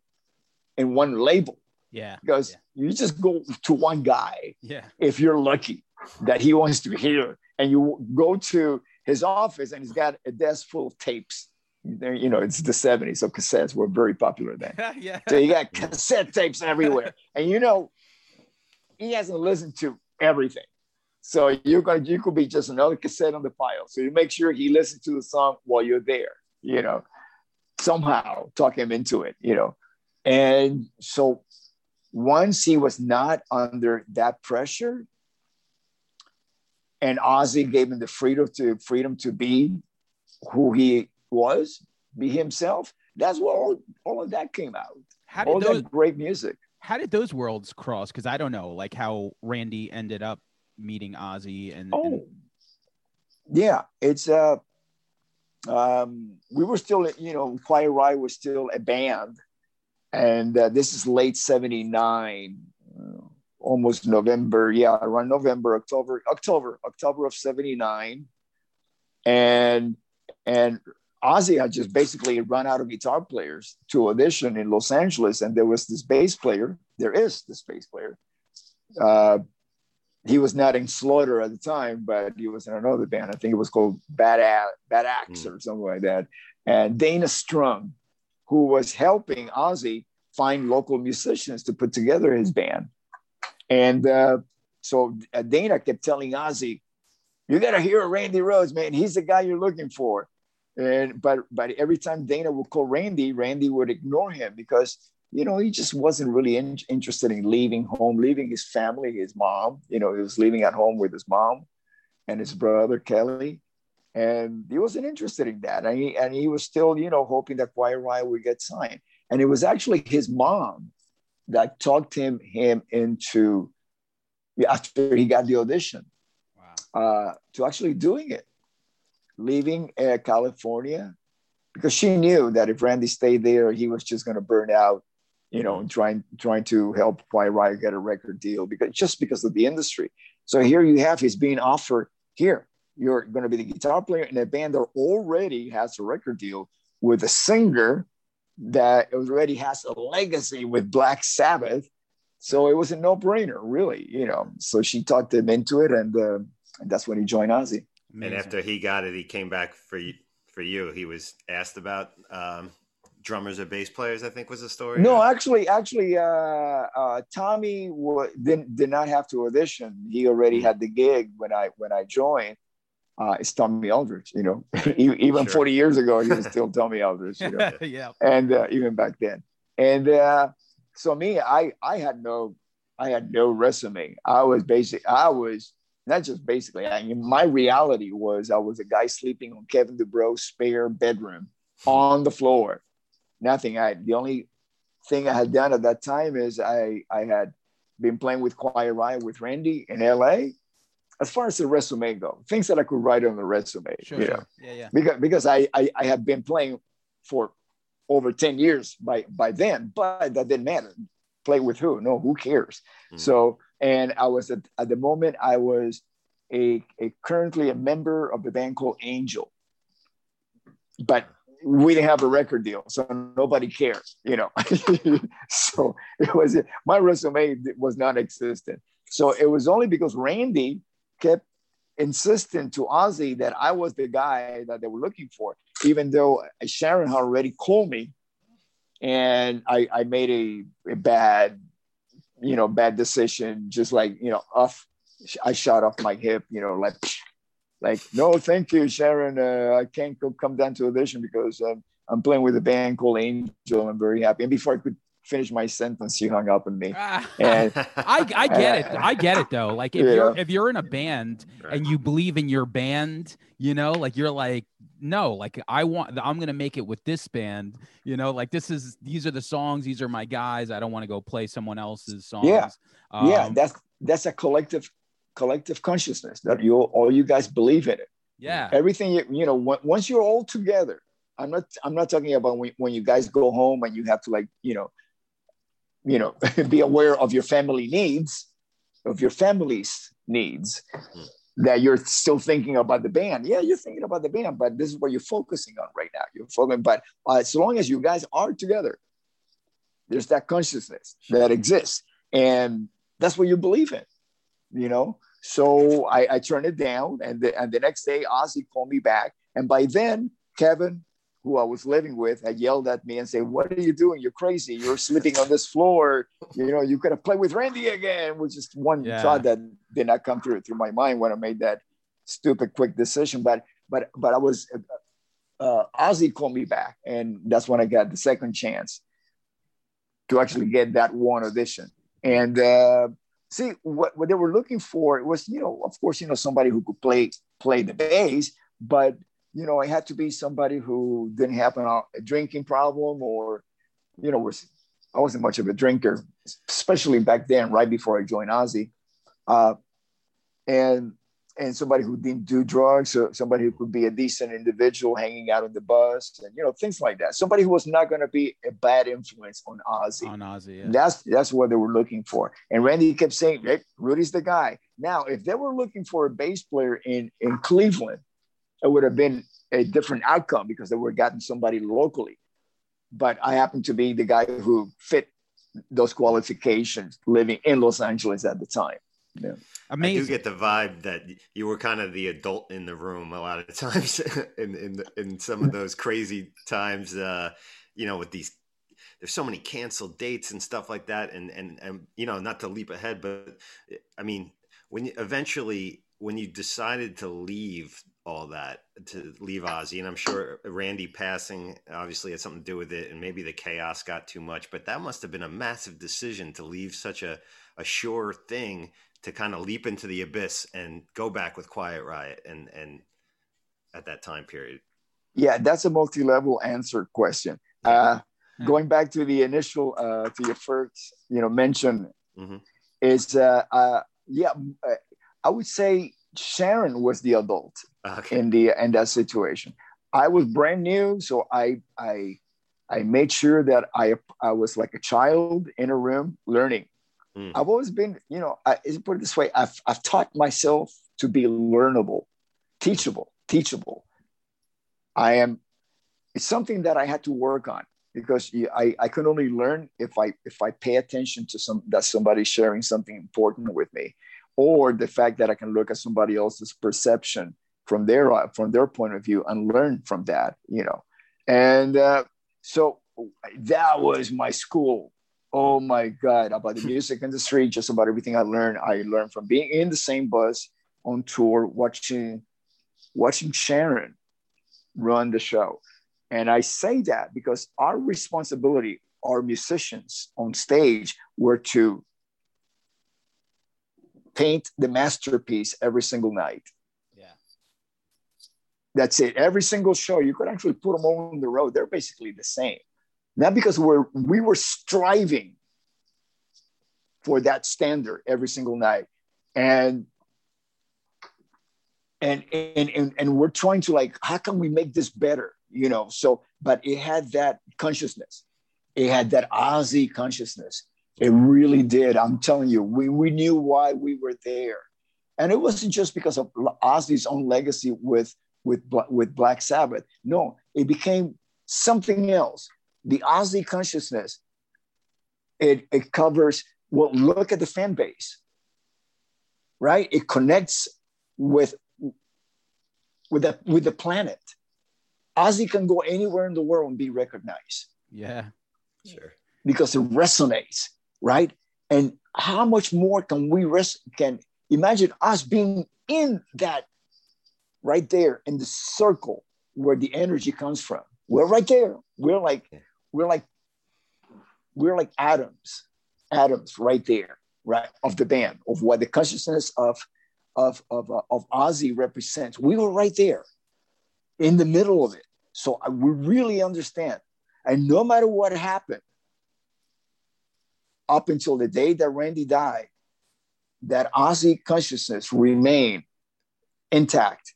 in one label? Yeah. Because yeah. you just go to one guy. Yeah. If you're lucky that he wants to hear, and you go to his office and he's got a desk full of tapes you know, it's the 70s, so cassettes were very popular then. yeah. So you got cassette tapes everywhere. and you know, he hasn't listened to everything. So you're gonna you could be just another cassette on the file. So you make sure he listens to the song while you're there, you know, somehow talk him into it, you know. And so once he was not under that pressure, and Ozzy gave him the freedom to freedom to be who he was, be himself. That's where all, all of that came out. How did all those, that great music. How did those worlds cross? Because I don't know, like how Randy ended up meeting Ozzy and. Oh, and... yeah, it's uh, um, we were still, you know, Quiet Riot was still a band, and uh, this is late '79, uh, almost November. Yeah, around November, October, October, October of '79, and and Ozzy had just basically run out of guitar players to audition in Los Angeles, and there was this bass player there is this bass player. Uh, he was not in Slaughter at the time, but he was in another band. I think it was called Bad, A- Bad Axe mm. or something like that. And Dana Strum, who was helping Ozzy find local musicians to put together his band. And uh, so uh, Dana kept telling Ozzy, "You got to hear Randy Rhoads, man. He's the guy you're looking for." And but but every time Dana would call Randy, Randy would ignore him because you know he just wasn't really in, interested in leaving home, leaving his family, his mom. You know, he was living at home with his mom and his brother Kelly, and he wasn't interested in that. And he and he was still you know hoping that Quiet Riot would get signed. And it was actually his mom that talked him him into after he got the audition wow. uh, to actually doing it, leaving uh, California because she knew that if Randy stayed there, he was just going to burn out, you know, trying trying to help Quiet Riot get a record deal because just because of the industry. So here you have he's being offered here. You're going to be the guitar player in a band that already has a record deal with a singer that already has a legacy with Black Sabbath. So it was a no-brainer, really, you know. So she talked him into it, and, uh, and that's when he joined Ozzy. And after he got it, he came back for you. For you, he was asked about um, drummers or bass players. I think was the story. No, actually, actually, uh, uh, Tommy w- did, did not have to audition. He already mm-hmm. had the gig when I when I joined uh, it's Tommy Aldridge. You know, even sure. 40 years ago, he was still Tommy Aldridge. You know? yeah. And uh, even back then, and uh, so me, I I had no I had no resume. I was basic. I was not just basically. I mean, my reality was I was a guy sleeping on Kevin DuBrow's spare bedroom on the floor. Nothing. I the only thing I had done at that time is I I had been playing with Quiet Riot with Randy in LA as far as the resume go, things that I could write on the resume. Sure, you know? yeah, yeah. Because because I, I I have been playing for over 10 years by by then, but that didn't matter. Play with who? No, who cares? Mm. So and I was at, at the moment I was a, a currently a member of the band called Angel. But we didn't have a record deal, so nobody cares, you know. so it was my resume was non-existent. So it was only because Randy kept insisting to Ozzy that I was the guy that they were looking for, even though Sharon had already called me and I, I made a, a bad, you know, bad decision, just like, you know, off, I shot off my hip, you know, like, like, no, thank you, Sharon. Uh, I can't go, come down to audition because um, I'm playing with a band called Angel. I'm very happy. And before I could finish my sentence, you hung up on me. And I, I get it. I get it though. Like if yeah. you're if you're in a band and you believe in your band, you know, like you're like, no, like I want I'm gonna make it with this band, you know, like this is these are the songs, these are my guys. I don't want to go play someone else's songs. Yeah. Um, yeah, that's that's a collective collective consciousness that you all you guys believe in it. Yeah. Everything you, you know, once you're all together, I'm not I'm not talking about when, when you guys go home and you have to like, you know, you know be aware of your family needs of your family's needs mm-hmm. that you're still thinking about the band. Yeah you're thinking about the band but this is what you're focusing on right now. You're focusing but uh, as long as you guys are together there's that consciousness that exists and that's what you believe in you know? So i, I turned it down and the, and the next day ozzy called me back and by then kevin who I was living with had yelled at me and said, "What are you doing? You're crazy! You're sleeping on this floor. You know, you could have played with Randy again." Which is one yeah. thought that did not come through through my mind when I made that stupid quick decision. But but but I was uh, Ozzy called me back, and that's when I got the second chance to actually get that one audition. And uh, see what, what they were looking for was, you know, of course, you know, somebody who could play play the bass, but you know, I had to be somebody who didn't have a, a drinking problem or, you know, was I wasn't much of a drinker, especially back then, right before I joined Ozzy, uh, and and somebody who didn't do drugs, so somebody who could be a decent individual hanging out on the bus, and you know things like that. Somebody who was not going to be a bad influence on Ozzy. On Ozzy, yeah. That's that's what they were looking for. And Randy kept saying, hey, "Rudy's the guy." Now, if they were looking for a bass player in in Cleveland, it would have been a different outcome because they were gotten somebody locally. But I happened to be the guy who fit those qualifications living in Los Angeles at the time. Yeah. Amazing. I do get the vibe that you were kind of the adult in the room a lot of times in in, in some of those crazy times. Uh, you know, with these, there's so many canceled dates and stuff like that, and and and you know, not to leap ahead, but I mean, when you eventually when you decided to leave all that to leave Ozzy, and I'm sure Randy passing obviously had something to do with it, and maybe the chaos got too much, but that must have been a massive decision to leave such a a sure thing to kind of leap into the abyss and go back with Quiet Riot and and at that time period. Yeah, that's a multi-level answer question. Uh, going back to the initial uh, to your first you know mention mm-hmm. is uh, uh, yeah uh, I would say Sharon was the adult okay. in the in that situation. I was brand new, so I I I made sure that I I was like a child in a room learning. Mm. I've always been, you know, I, put it this way: I've I've taught myself to be learnable, teachable, teachable. I am. It's something that I had to work on because I, I can only learn if I if I pay attention to some that somebody's sharing something important with me or the fact that I can look at somebody else's perception from their from their point of view and learn from that, you know. And uh, so that was my school. Oh my God, about the music industry, just about everything I learned. I learned from being in the same bus on tour, watching watching Sharon run the show. And I say that because our responsibility, our musicians on stage, were to paint the masterpiece every single night. Yeah. That's it. Every single show, you could actually put them all on the road. They're basically the same. Not because we're we were striving for that standard every single night. And and and and, and we're trying to like, how can we make this better? You know, so but it had that consciousness. It had that Ozzy consciousness it really did. I'm telling you, we, we knew why we were there. And it wasn't just because of Ozzy's own legacy with, with, with Black Sabbath. No, it became something else. The Ozzy consciousness, it, it covers, well, look at the fan base, right? It connects with, with, the, with the planet. Ozzy can go anywhere in the world and be recognized. Yeah, sure. Because it resonates right? And how much more can we rest? Can imagine us being in that right there in the circle where the energy comes from? We're right there. We're like, we're like, we're like atoms, atoms right there, right of the band of what the consciousness of of of uh, of Ozzy represents. We were right there, in the middle of it. So uh, we really understand. And no matter what happened, up until the day that Randy died, that Ozzy consciousness remained intact,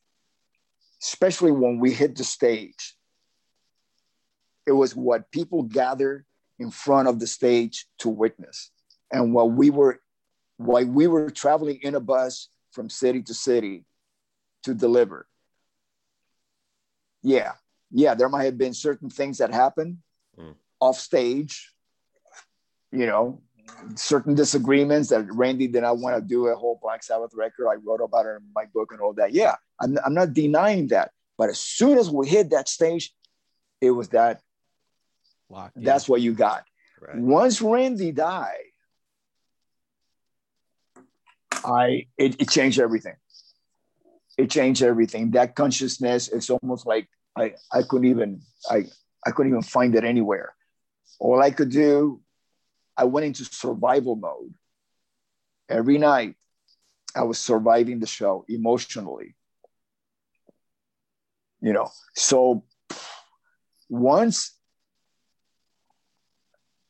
especially when we hit the stage. It was what people gathered in front of the stage to witness. And while we were while we were traveling in a bus from city to city to deliver. Yeah, yeah, there might have been certain things that happened mm. off stage, you know, certain disagreements that Randy did not want to do a whole Black Sabbath record. I wrote about it in my book and all that. Yeah, I'm, I'm not denying that. But as soon as we hit that stage, it was that. Lock, yeah. That's what you got. Right. Once Randy died, I it, it changed everything. It changed everything. That consciousness is almost like I I couldn't even I I couldn't even find it anywhere. All I could do I went into survival mode. Every night, I was surviving the show emotionally. You know, so once,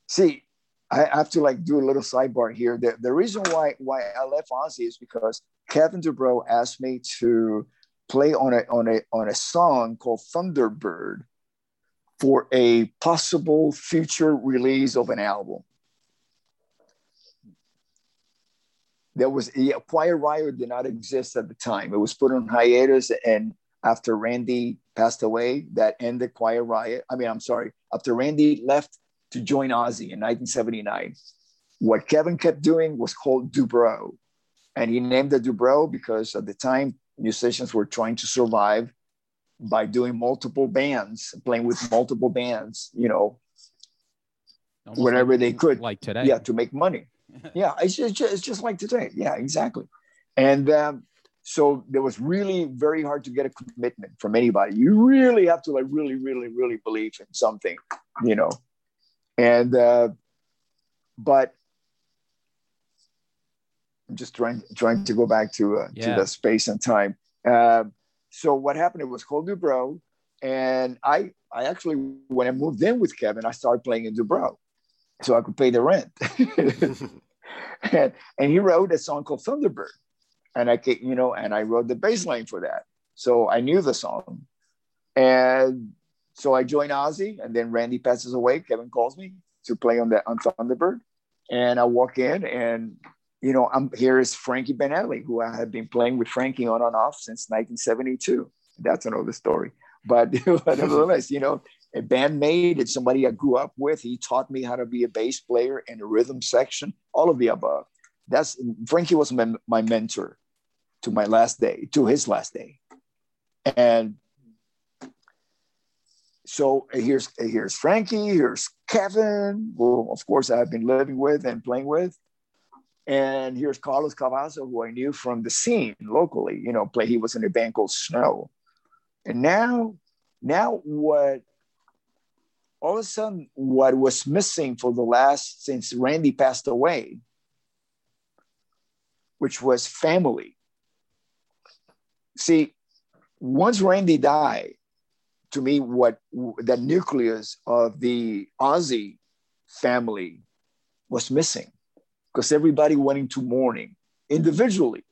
see, I have to like do a little sidebar here. The, the reason why why I left Ozzy is because Kevin DuBrow asked me to play on a on a on a song called Thunderbird for a possible future release of an album. There was yeah, Quiet Riot did not exist at the time. It was put on hiatus, and after Randy passed away, that ended Quiet Riot. I mean, I'm sorry. After Randy left to join Ozzy in 1979. What Kevin kept doing was called Dubrow. And he named it Dubrow because at the time, musicians were trying to survive by doing multiple bands, playing with multiple bands, you know, Almost whatever like, they could. Like today. Yeah, to make money. yeah, it's just, it's just like today. Yeah, exactly. And um, so there was really very hard to get a commitment from anybody. You really have to like really, really, really believe in something, you know. And uh, but I'm just trying trying to go back to uh, yeah. to the space and time. Uh, so what happened? It was called Dubrow, and I I actually when I moved in with Kevin, I started playing in Dubrow, so I could pay the rent. and, and he wrote a song called Thunderbird, and I you know and I wrote the bass line for that, so I knew the song, and so I joined Ozzy, and then Randy passes away. Kevin calls me to play on that on Thunderbird, and I walk in and you know, I'm here is Frankie Banali, who I have been playing with Frankie on and off since 1972. That's another story. But nevertheless, you know, a bandmate, it's somebody I grew up with. He taught me how to be a bass player and a rhythm section, all of the above. That's Frankie was my, my mentor to my last day, to his last day. And so uh, here's uh, here's Frankie, here's Kevin, who of course I've been living with and playing with. And here's Carlos Cavazo, who I knew from the scene locally, you know, play, he was in a band called Snow. And now, now what, all of a sudden, what was missing for the last, since Randy passed away, which was family. See, once Randy died, to me, what the nucleus of the Ozzy family was missing because everybody went into mourning individually.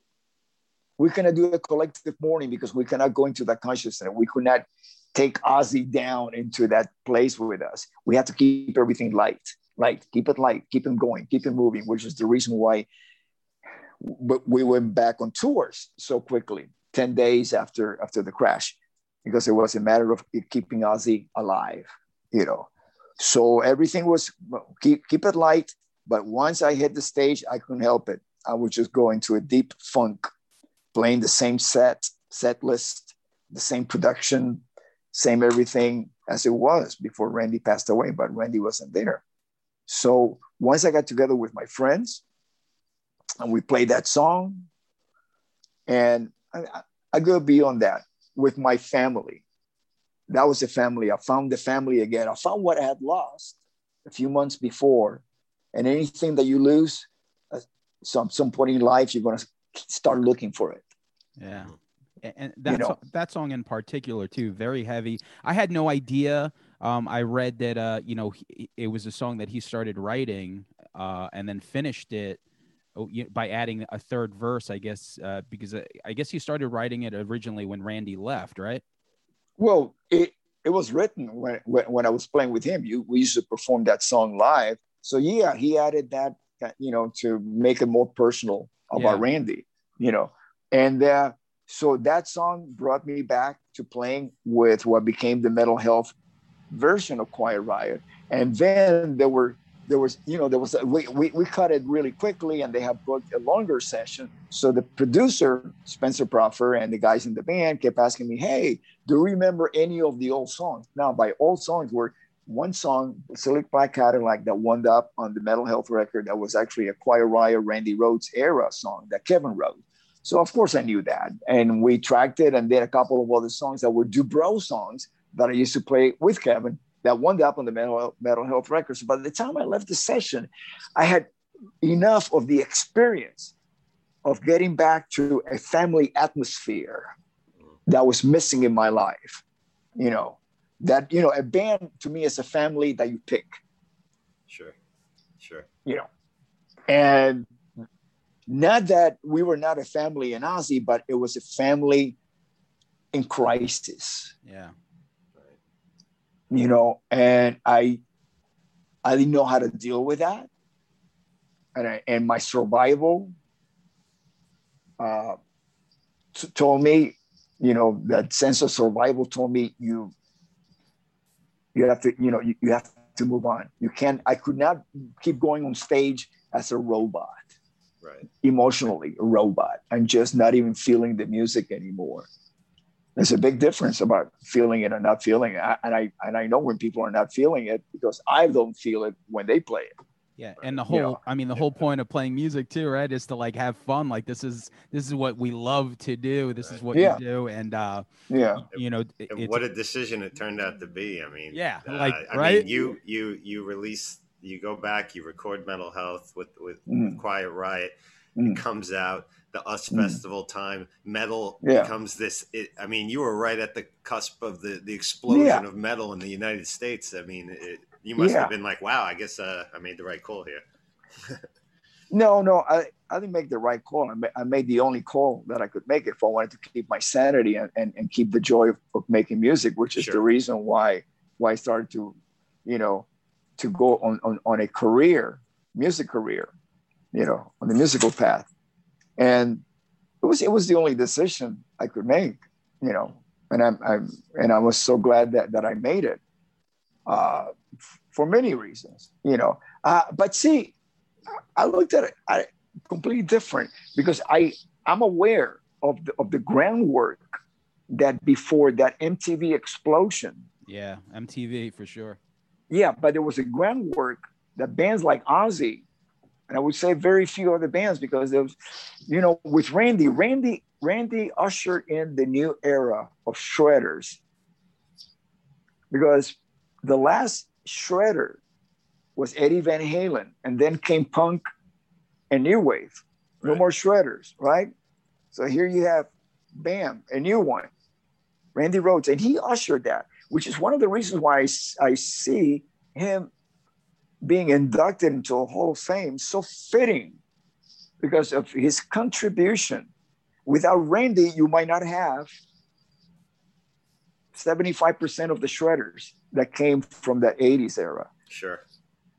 We cannot do a collective mourning because we cannot go into that consciousness. We could not take Ozzy down into that place with us. We have to keep everything light, light, keep it light, keep him going, keep him moving, which is the reason why we went back on tours so quickly, 10 days after, after the crash, because it was a matter of keeping Ozzy alive, you know. So everything was keep, keep it light, but once I hit the stage, I couldn't help it. I would just go into a deep funk, playing the same set, set list, the same production, same everything as it was before Randy passed away, but Randy wasn't there. So once I got together with my friends and we played that song, and I, I go beyond that with my family. That was the family. I found the family again. I found what I had lost a few months before and anything that you lose at uh, some some point in life you're going to start looking for it yeah and that, you know? that song in particular too very heavy. I had no idea um, i read that uh, you know he, it was a song that he started writing uh, and then finished it oh, by adding a third verse i guess uh, because uh, i guess he started writing it originally when randy left right? Well it, it was written when, when, when i was playing with him. You, we used to perform that song live. So yeah, he added that, you know, to make it more personal about yeah. Randy, you know, and uh, so that song brought me back to playing with what became the Metal Health version of Quiet Riot, and then there were there was you know there was a, we, we, we cut it really quickly and they have booked a longer session. So the producer Spencer Proffer and the guys in the band kept asking me hey do you remember any of the old songs? Now by old songs were one song, Slick Black Cadillac, that wound up on the Metal Health record. That was actually a Quiet Riot Randy Rhoads era song that Kevin wrote. So of course I knew that. And we tracked it and did a couple of other songs that were Dubrow songs that I used to play with Kevin that wound up on the Metal, Metal Health records. By the time I left the session, I had enough of the experience of getting back to a family atmosphere that was missing in my life, you know that you know a band to me is a family that you pick sure sure you know and not that we were not a family in Ozzy, but it was a family in crisis. Yeah. You know, and I I didn't know how to deal with that. And I, and my survival uh, t- told me, you know, that sense of survival told me you you have to you know you, you have to move on. You can't. I could not keep going on stage as a robot, right? Emotionally, a robot, and just not even feeling the music anymore. There's a big difference about feeling it or not feeling it. And I and I know when people are not feeling it because I don't feel it when they play it. Yeah, and the whole you know, I mean the whole point of playing music too, right? Is to like have fun. Like this is this is what we love to do. This right. is what yeah. you do and uh yeah. You know, what a decision it turned out to be. I mean, yeah, uh, like I right? Mean, you you you release you go back, you record Metal Health with with mm. Quiet Riot. Mm. It comes out the US mm. Festival time. Metal yeah. becomes this. It, I mean, you were right at the cusp of the the explosion yeah. of metal in the United States. I mean, it, you must yeah. have been like, wow, I guess uh, I made the right call here. no, no, I, I didn't make the right call. I, ma- I made the only call that I could make if I wanted to keep my sanity and, and, and keep the joy of, of making music, which is sure. the reason why why I started to, you know, to go on, on, on a career, music career, you know, on the musical path. And it was it was the only decision I could make, you know, and I'm, I'm and I was so glad that that I made it. Uh, for many reasons, you know. Uh, but see, I looked at it I, completely different because I I'm aware of the, of the groundwork that before that MTV explosion. Yeah, MTV for sure. Yeah, but there was a groundwork that bands like Ozzy, and I would say very few other bands because there was, you know, with Randy, Randy, Randy ushered in the new era of shredders. Because the last shredder was Eddie Van Halen, and then came punk and new wave. No right. more shredders, right? So here you have, bam, a new one, Randy Rhoads, and he ushered that, which is one of the reasons why I, I see him being inducted into a Hall of Fame so fitting because of his contribution. Without Randy, you might not have 75% of the shredders that came from the 80s era. Sure.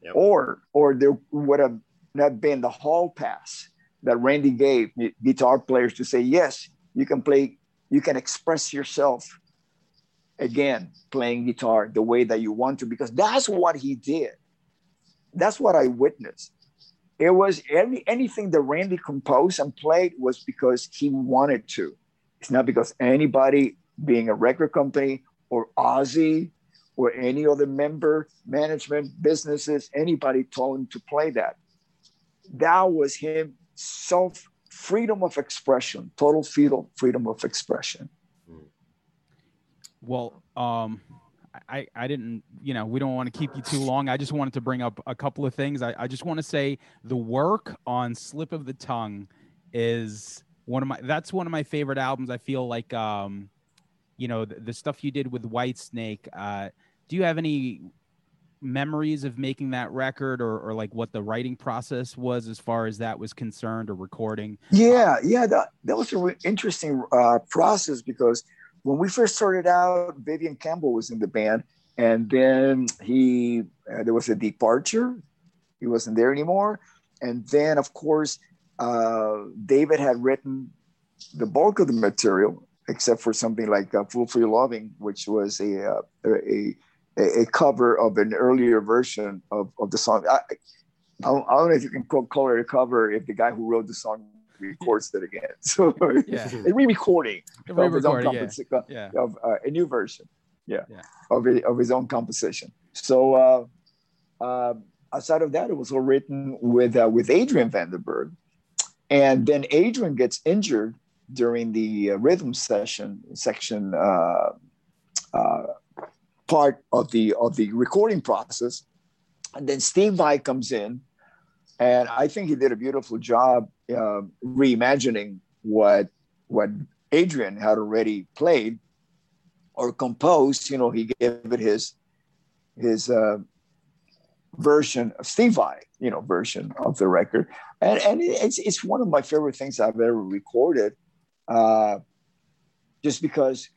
Yep. Or or there would have not been the hall pass that Randy gave guitar players to say, yes, you can play, you can express yourself again playing guitar the way that you want to, because that's what he did. That's what I witnessed. It was any, anything that Randy composed and played was because he wanted to. It's not because anybody being a record company or Ozzy or any other member, management, businesses, anybody told him to play that. That was him self freedom of expression, total freedom, freedom of expression. Well, um, I, I didn't, you know, we don't want to keep you too long. I just wanted to bring up a couple of things. I, I just want to say the work on Slip of the Tongue is one of my, that's one of my favorite albums. I feel like, um, you know, the, the stuff you did with Whitesnake, uh, do you have any memories of making that record or, or like what the writing process was as far as that was concerned or recording yeah yeah that, that was an interesting uh, process because when we first started out vivian campbell was in the band and then he uh, there was a departure he wasn't there anymore and then of course uh, david had written the bulk of the material except for something like uh, fool for your loving which was a, uh, a a, cover of an earlier version of, of the song. I, I, don't, know if you can call it a cover if the guy who wrote the song records it again. So yeah. a re-recording a of his own yeah. yeah. of uh, a new version, yeah, yeah. Of, it, of his own composition. So uh, uh, outside of that, it was all written with uh, with Adrian Vandenberg, and then Adrian gets injured during the uh, rhythm session section uh, part of the of the recording process. And then Steve Vai comes in, and I think he did a beautiful job uh, reimagining what what Adrian had already played or composed. You know, he gave it his his uh, version of Steve Vai, you know, version of the record, and and it's it's one of my favorite things I've ever recorded, uh, just because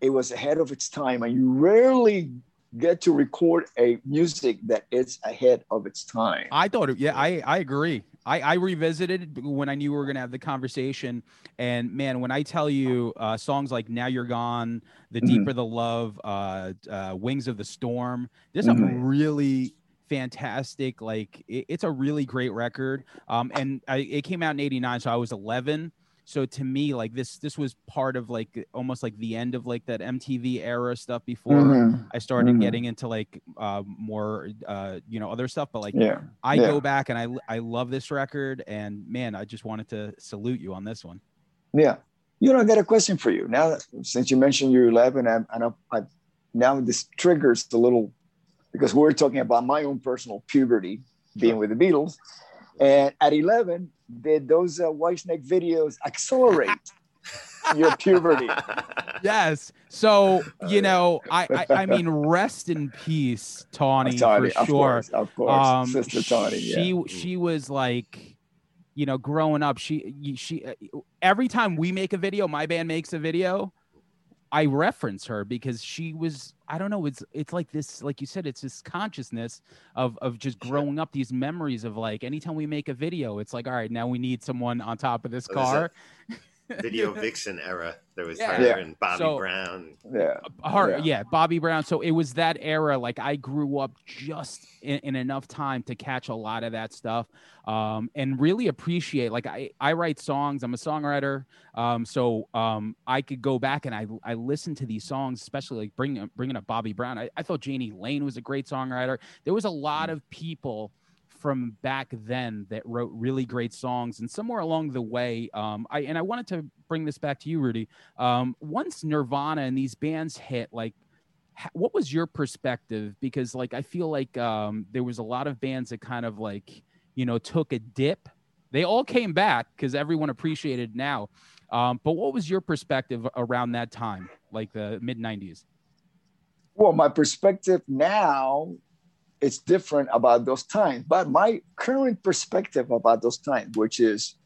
it was ahead of its time. And you rarely get to record a music that is ahead of its time. I thought yeah i i agree I, I revisited when I knew we were going to have the conversation. And man, when I tell you uh, songs like Now You're Gone, The mm-hmm. Deeper the Love, uh, uh, Wings of the Storm, there's mm-hmm. some really fantastic, like, it, it's a really great record. Um, and I, it came out in 89, so I was 11 so to me like this this was part of like almost like the end of like that mtv era stuff before mm-hmm. i started mm-hmm. getting into like uh, more uh, you know other stuff but like yeah. i yeah. go back and i i love this record and man i just wanted to salute you on this one yeah you know i got a question for you now since you mentioned you're 11 and i, I now this triggers the little because we're talking about my own personal puberty being with the beatles and at 11 did those uh, Whitesnake videos accelerate your puberty? Yes. So you know, I, I, I mean, rest in peace, Tawny, Tawny for of sure. Course, of course, um, Sister Tawny. She yeah. she was like, you know, growing up, she she every time we make a video, my band makes a video. I reference her because she was I don't know it's it's like this like you said it's this consciousness of of just growing up these memories of like anytime we make a video it's like all right now we need someone on top of this car video vixen era there was yeah. her yeah. and bobbie so, brown yeah her yeah. yeah. bobbie brown so it was that era like i grew up just in, in, enough time to catch a lot of that stuff um, and really appreciate like i i write songs i'm a songwriter um, so um, i could go back and i i listen to these songs especially like bringing bringing up bobbie brown I, I thought jani lane was a great songwriter there was a lot mm. of people from back then that wrote really great songs. And somewhere along the way, um, I and I wanted to bring this back to you, Rudy. Um, once Nirvana and these bands hit, like, what was your perspective? Because like I feel like um, there was a lot of bands that kind of like you know took a dip. They all came back because everyone appreciated now. Um, but what was your perspective around that time, like the mid '90s? Well, my perspective now it's different about those times. But my current perspective about those times, which is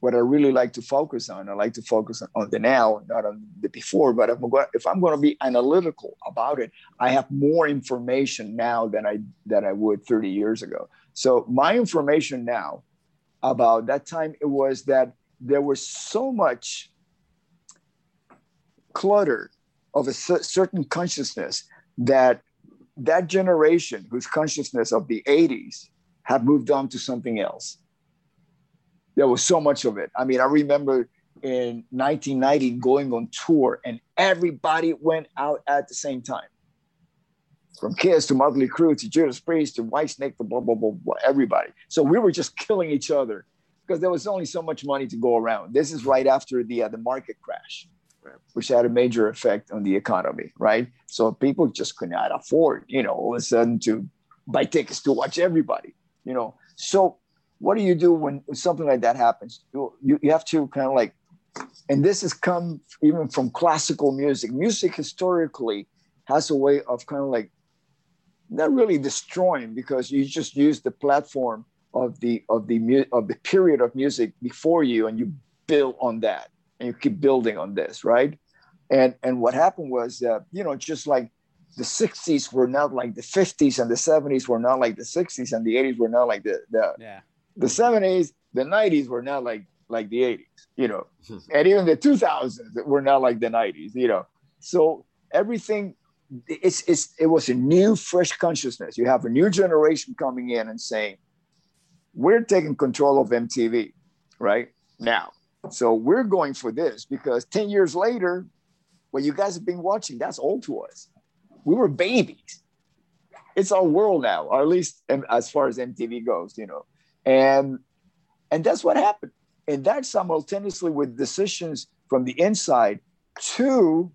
what I really like to focus on, I like to focus on the now, not on the before. But if I'm going, if I'm going to be analytical about it, I have more information now than I than I would 30 years ago. So my information now about that time it was that there was so much clutter of a certain consciousness that that generation whose consciousness of the 80s had moved on to something else. There was so much of it. I mean, I remember in 1990 going on tour and everybody went out at the same time. From Kiss to Mötley Crüe to Judas Priest to Whitesnake to blah, blah, blah, blah, everybody. So we were just killing each other because there was only so much money to go around. This is right after the, uh, the market crash which had a major effect on the economy, right? So people just could not afford, you know, all of a sudden to buy tickets to watch everybody, you know. So what do you do when something like that happens? You, you, you have to kind of like, and this has come even from classical music. Music historically has a way of kind of like not really destroying because you just use the platform of the of the of the period of music before you and you build on that and you keep building on this, right? And and what happened was, uh, you know, just like the 60s were not like the 50s and the 70s were not like the 60s and the 80s were not like the the, yeah. the 70s, the 90s were not like like the 80s, you know, and even the 2000s were not like the 90s, you know. So everything it's, it's it was a new fresh consciousness you have a new generation coming in and saying we're taking control of mtv right now so we're going for this because 10 years later, what you guys have been watching, that's old to us. We were babies. It's our world now, or at least as far as MTV goes, you know. And and that's what happened. And that simultaneously with decisions from the inside to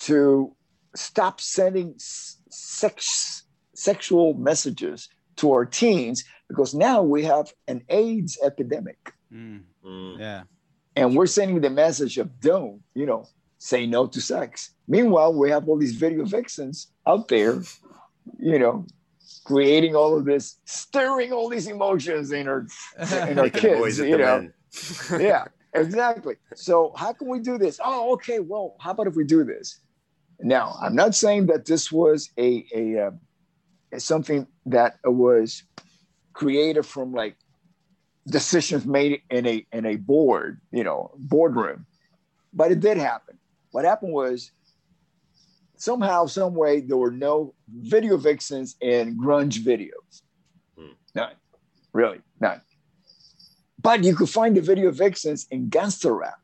to stop sending sex, sexual messages to our teens because now we have an AIDS epidemic. Mm. Mm. Yeah. And we're sending the message of don't, you know, say no to sex. Meanwhile, we have all these video vixens out there, you know, creating all of this, stirring all these emotions in our in our kids, you know. yeah, exactly. So how can we do this? Oh, okay. Well, how about if we do this? Now, I'm not saying that this was a a uh, something that was created from like decisions made in a in a board, you know, boardroom. But it did happen. What happened was somehow, some way, there were no video vixens in grunge videos. Hmm. None, really, none. But you could find the video vixens in gangster rap.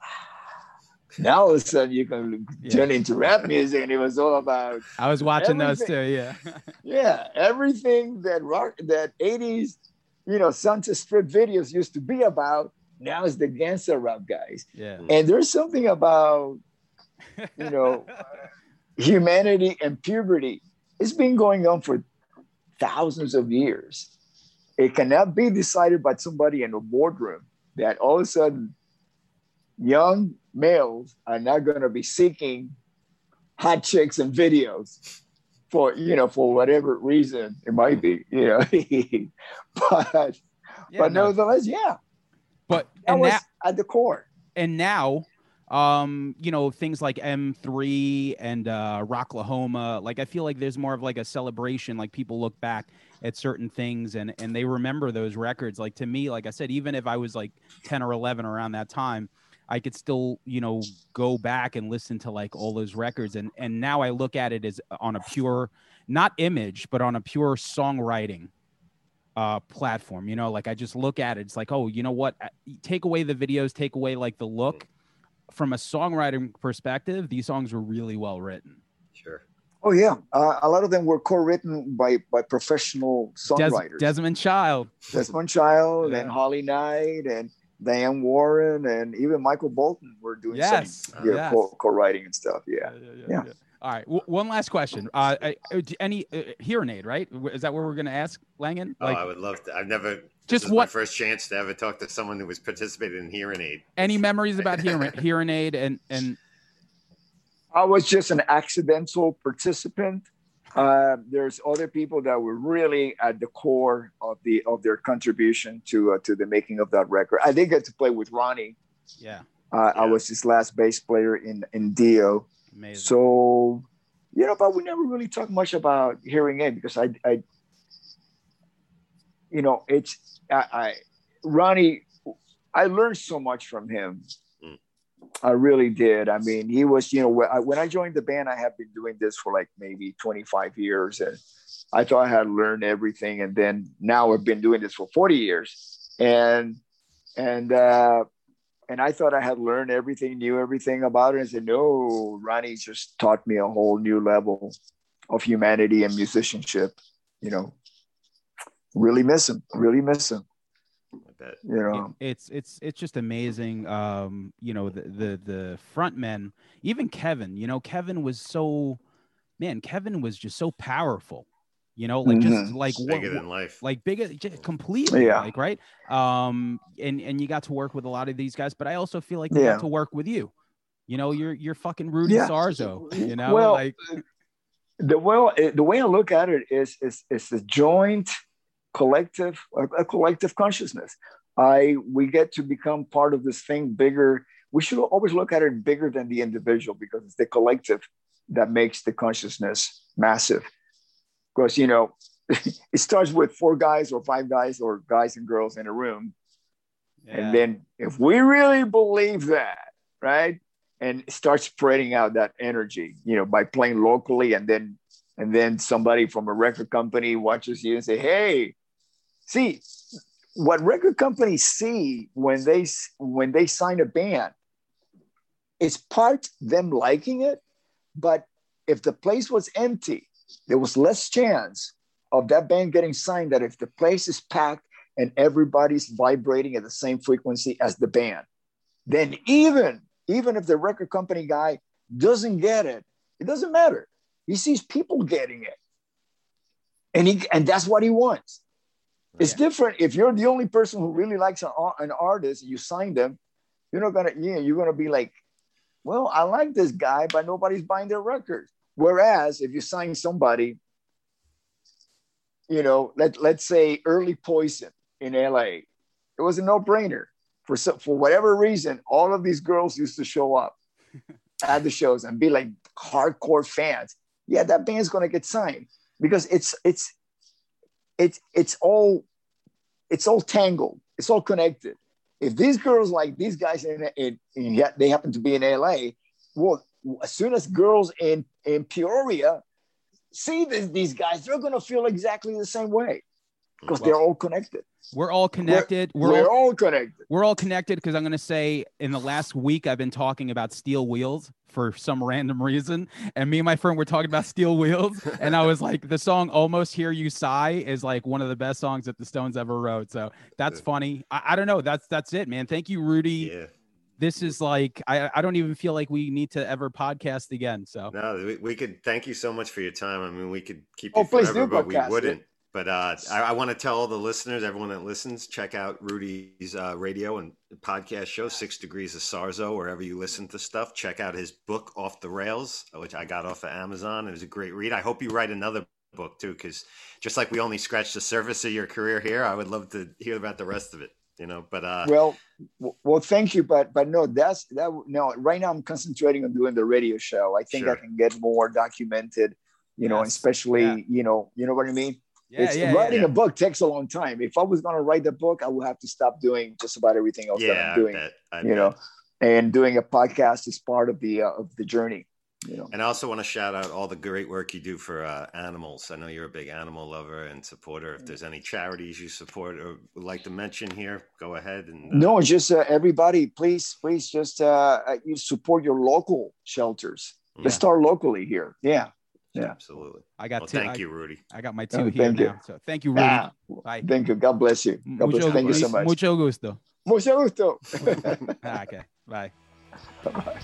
Now all of a sudden you can yeah. turn into rap music, and it was all about. I was watching those too. Yeah. yeah, everything that rock that '80s, you know, Sunset Strip videos used to be about. Now it's the gangster rap guys. Yeah. Mm. And there's something about, you know, humanity and puberty. It's been going on for thousands of years. It cannot be decided by somebody in a boardroom that all of a sudden young males are not going to be seeking hot chicks and videos for you know for whatever reason it might be you know but yeah, but no. nevertheless yeah. But that was at the core. and now um you know things like m3 and uh rocklahoma like i feel like there's more of like a celebration like people look back at certain things and and they remember those records. Like to me like i said even if i was like 10 or 11 around that time i could still you know go back and listen to like all those records and and now i look at it as on a pure not image but on a pure songwriting uh, platform. You know, like I just look at it. It's like, oh, you know what? Take away the videos, take away like the look, from a songwriting perspective, these songs were really well written. Sure. Oh yeah, uh, a lot of them were co-written by by professional songwriters. Des- Desmond Child, Desmond Child, yeah. and Holly Knight, and Diane Warren, and even Michael Bolton were doing yes. some yeah, yes. co- co-writing and stuff. Yeah, yeah. yeah, yeah. All right. W- one last question. Uh, any uh, Hear 'n Aid, right? Is that what we're going to ask Langan? Like, oh, I would love to. I've never. Just what first chance to ever talk to someone who was participating in Hear 'n Aid. Any memories about hearing Hear 'n Aid and and? I was just an accidental participant. Uh, there's other people that were really at the core of the of their contribution to uh, to the making of that record. I did get to play with Ronnie. Yeah. Uh, yeah. I was his last bass player in in Dio. Amazing. So, you know, but we never really talked much about Hear 'n Aid because I, I, you know, it's I, I Ronnie, I learned so much from him. I really did. I mean, he was, you know, when I joined the band, I have been doing this for like maybe 25 years, and I thought I had learned everything, and then now I've been doing this for 40 years, and and uh, and I thought I had learned everything, knew everything about it. And I said, no, Ronnie just taught me a whole new level of humanity and musicianship. You know, really miss him. Really miss him. You know, it's it's it's just amazing. Um, you know, the the the front men, even Kevin. You know, Kevin was so, man, Kevin was just so powerful you know like mm-hmm. just like bigger what, than life like bigger just completely yeah. like right um and and you got to work with a lot of these guys but i also feel like they yeah. got to work with you you know you're you're fucking rudy yeah. sarzo you know well like the well the way i look at it is is is a joint collective a collective consciousness. I we get to become part of this thing bigger. We should always look at it bigger than the individual because it's the collective that makes the consciousness massive. Because you know it starts with four guys or five guys or guys and girls in a room. Yeah. and then if we really believe that right and start spreading out that energy you know by playing locally and then and then somebody from a record company watches you and say hey see what record companies see when they when they sign a band is part them liking it but if the place was empty there was less chance of that band getting signed that if the place is packed and everybody's vibrating at the same frequency as the band. Then even even if the record company guy doesn't get it it doesn't matter. He sees people getting it. And he and that's what he wants it's yeah. different if you're the only person who really likes an, an artist you sign them you're not gonna know, you're gonna be like well i like this guy but nobody's buying their records Whereas if you sign somebody, you know, let, let's say early poison in LA, it was a no brainer. For, for whatever reason, all of these girls used to show up at the shows and be like hardcore fans. Yeah, that band's to get signed because it's, it's, it's it's all it's all tangled. It's all connected. If these girls like these guys in, in, in yet they happen to be in LA, well, as soon as girls in in Peoria see this, these guys, they're going to feel exactly the same way because well, they're all connected. We're all connected. We're, we're, we're all, all, connected. We're all connected because I'm going to say in the last week I've been talking about steel wheels for some random reason, and me and my friend were talking about steel wheels, and I was like, the song "Almost Hear You Sigh" is like one of the best songs that the Stones ever wrote. So that's funny. I, I don't know. That's that's it, man. Thank you, Rudy. Yeah this is like I, I don't even feel like we need to ever podcast again. So no, we, we could thank you so much for your time. I mean, we could keep oh, you oh, forever, but we wouldn't. But uh, I, I want to tell all the listeners, everyone that listens, check out Rudy's uh, radio and podcast show, Six Degrees of Sarzo, wherever you listen to stuff. Check out his book, Off the Rails, which I got off of Amazon. It was a great read. I hope you write another book too, because just like we only scratched the surface of your career here, I would love to hear about the rest of it. You know, but uh, well, well, thank you, but but no, that's that. No, right now I'm concentrating on doing the radio show. I think sure. I can get more documented. You yes. know, especially yeah. you know, you know what I mean yeah, it's, yeah, writing yeah. a book takes a long time. If I was going to write the book, I would have to stop doing just about everything else yeah, that I'm doing. I bet, I you bet. know, and doing a podcast is part of the uh, of the journey. You know. And I also want to shout out all the great work you do for uh, animals. I know you're a big animal lover and supporter. If there's any charities you support or would like to mention here, go ahead and. Uh... No, just uh, everybody, please, please, just uh, uh, you support your local shelters. Let's start locally here. Yeah, yeah, absolutely. I got well, two. Thank I, you, Rudy. I got my two oh, here now. You. So thank you, Rudy. Ah, Bye. Thank you. God bless you. God mucho, bless. Thank you so much. Mucho gusto. Mucho gusto. ah, okay. Bye. Bye.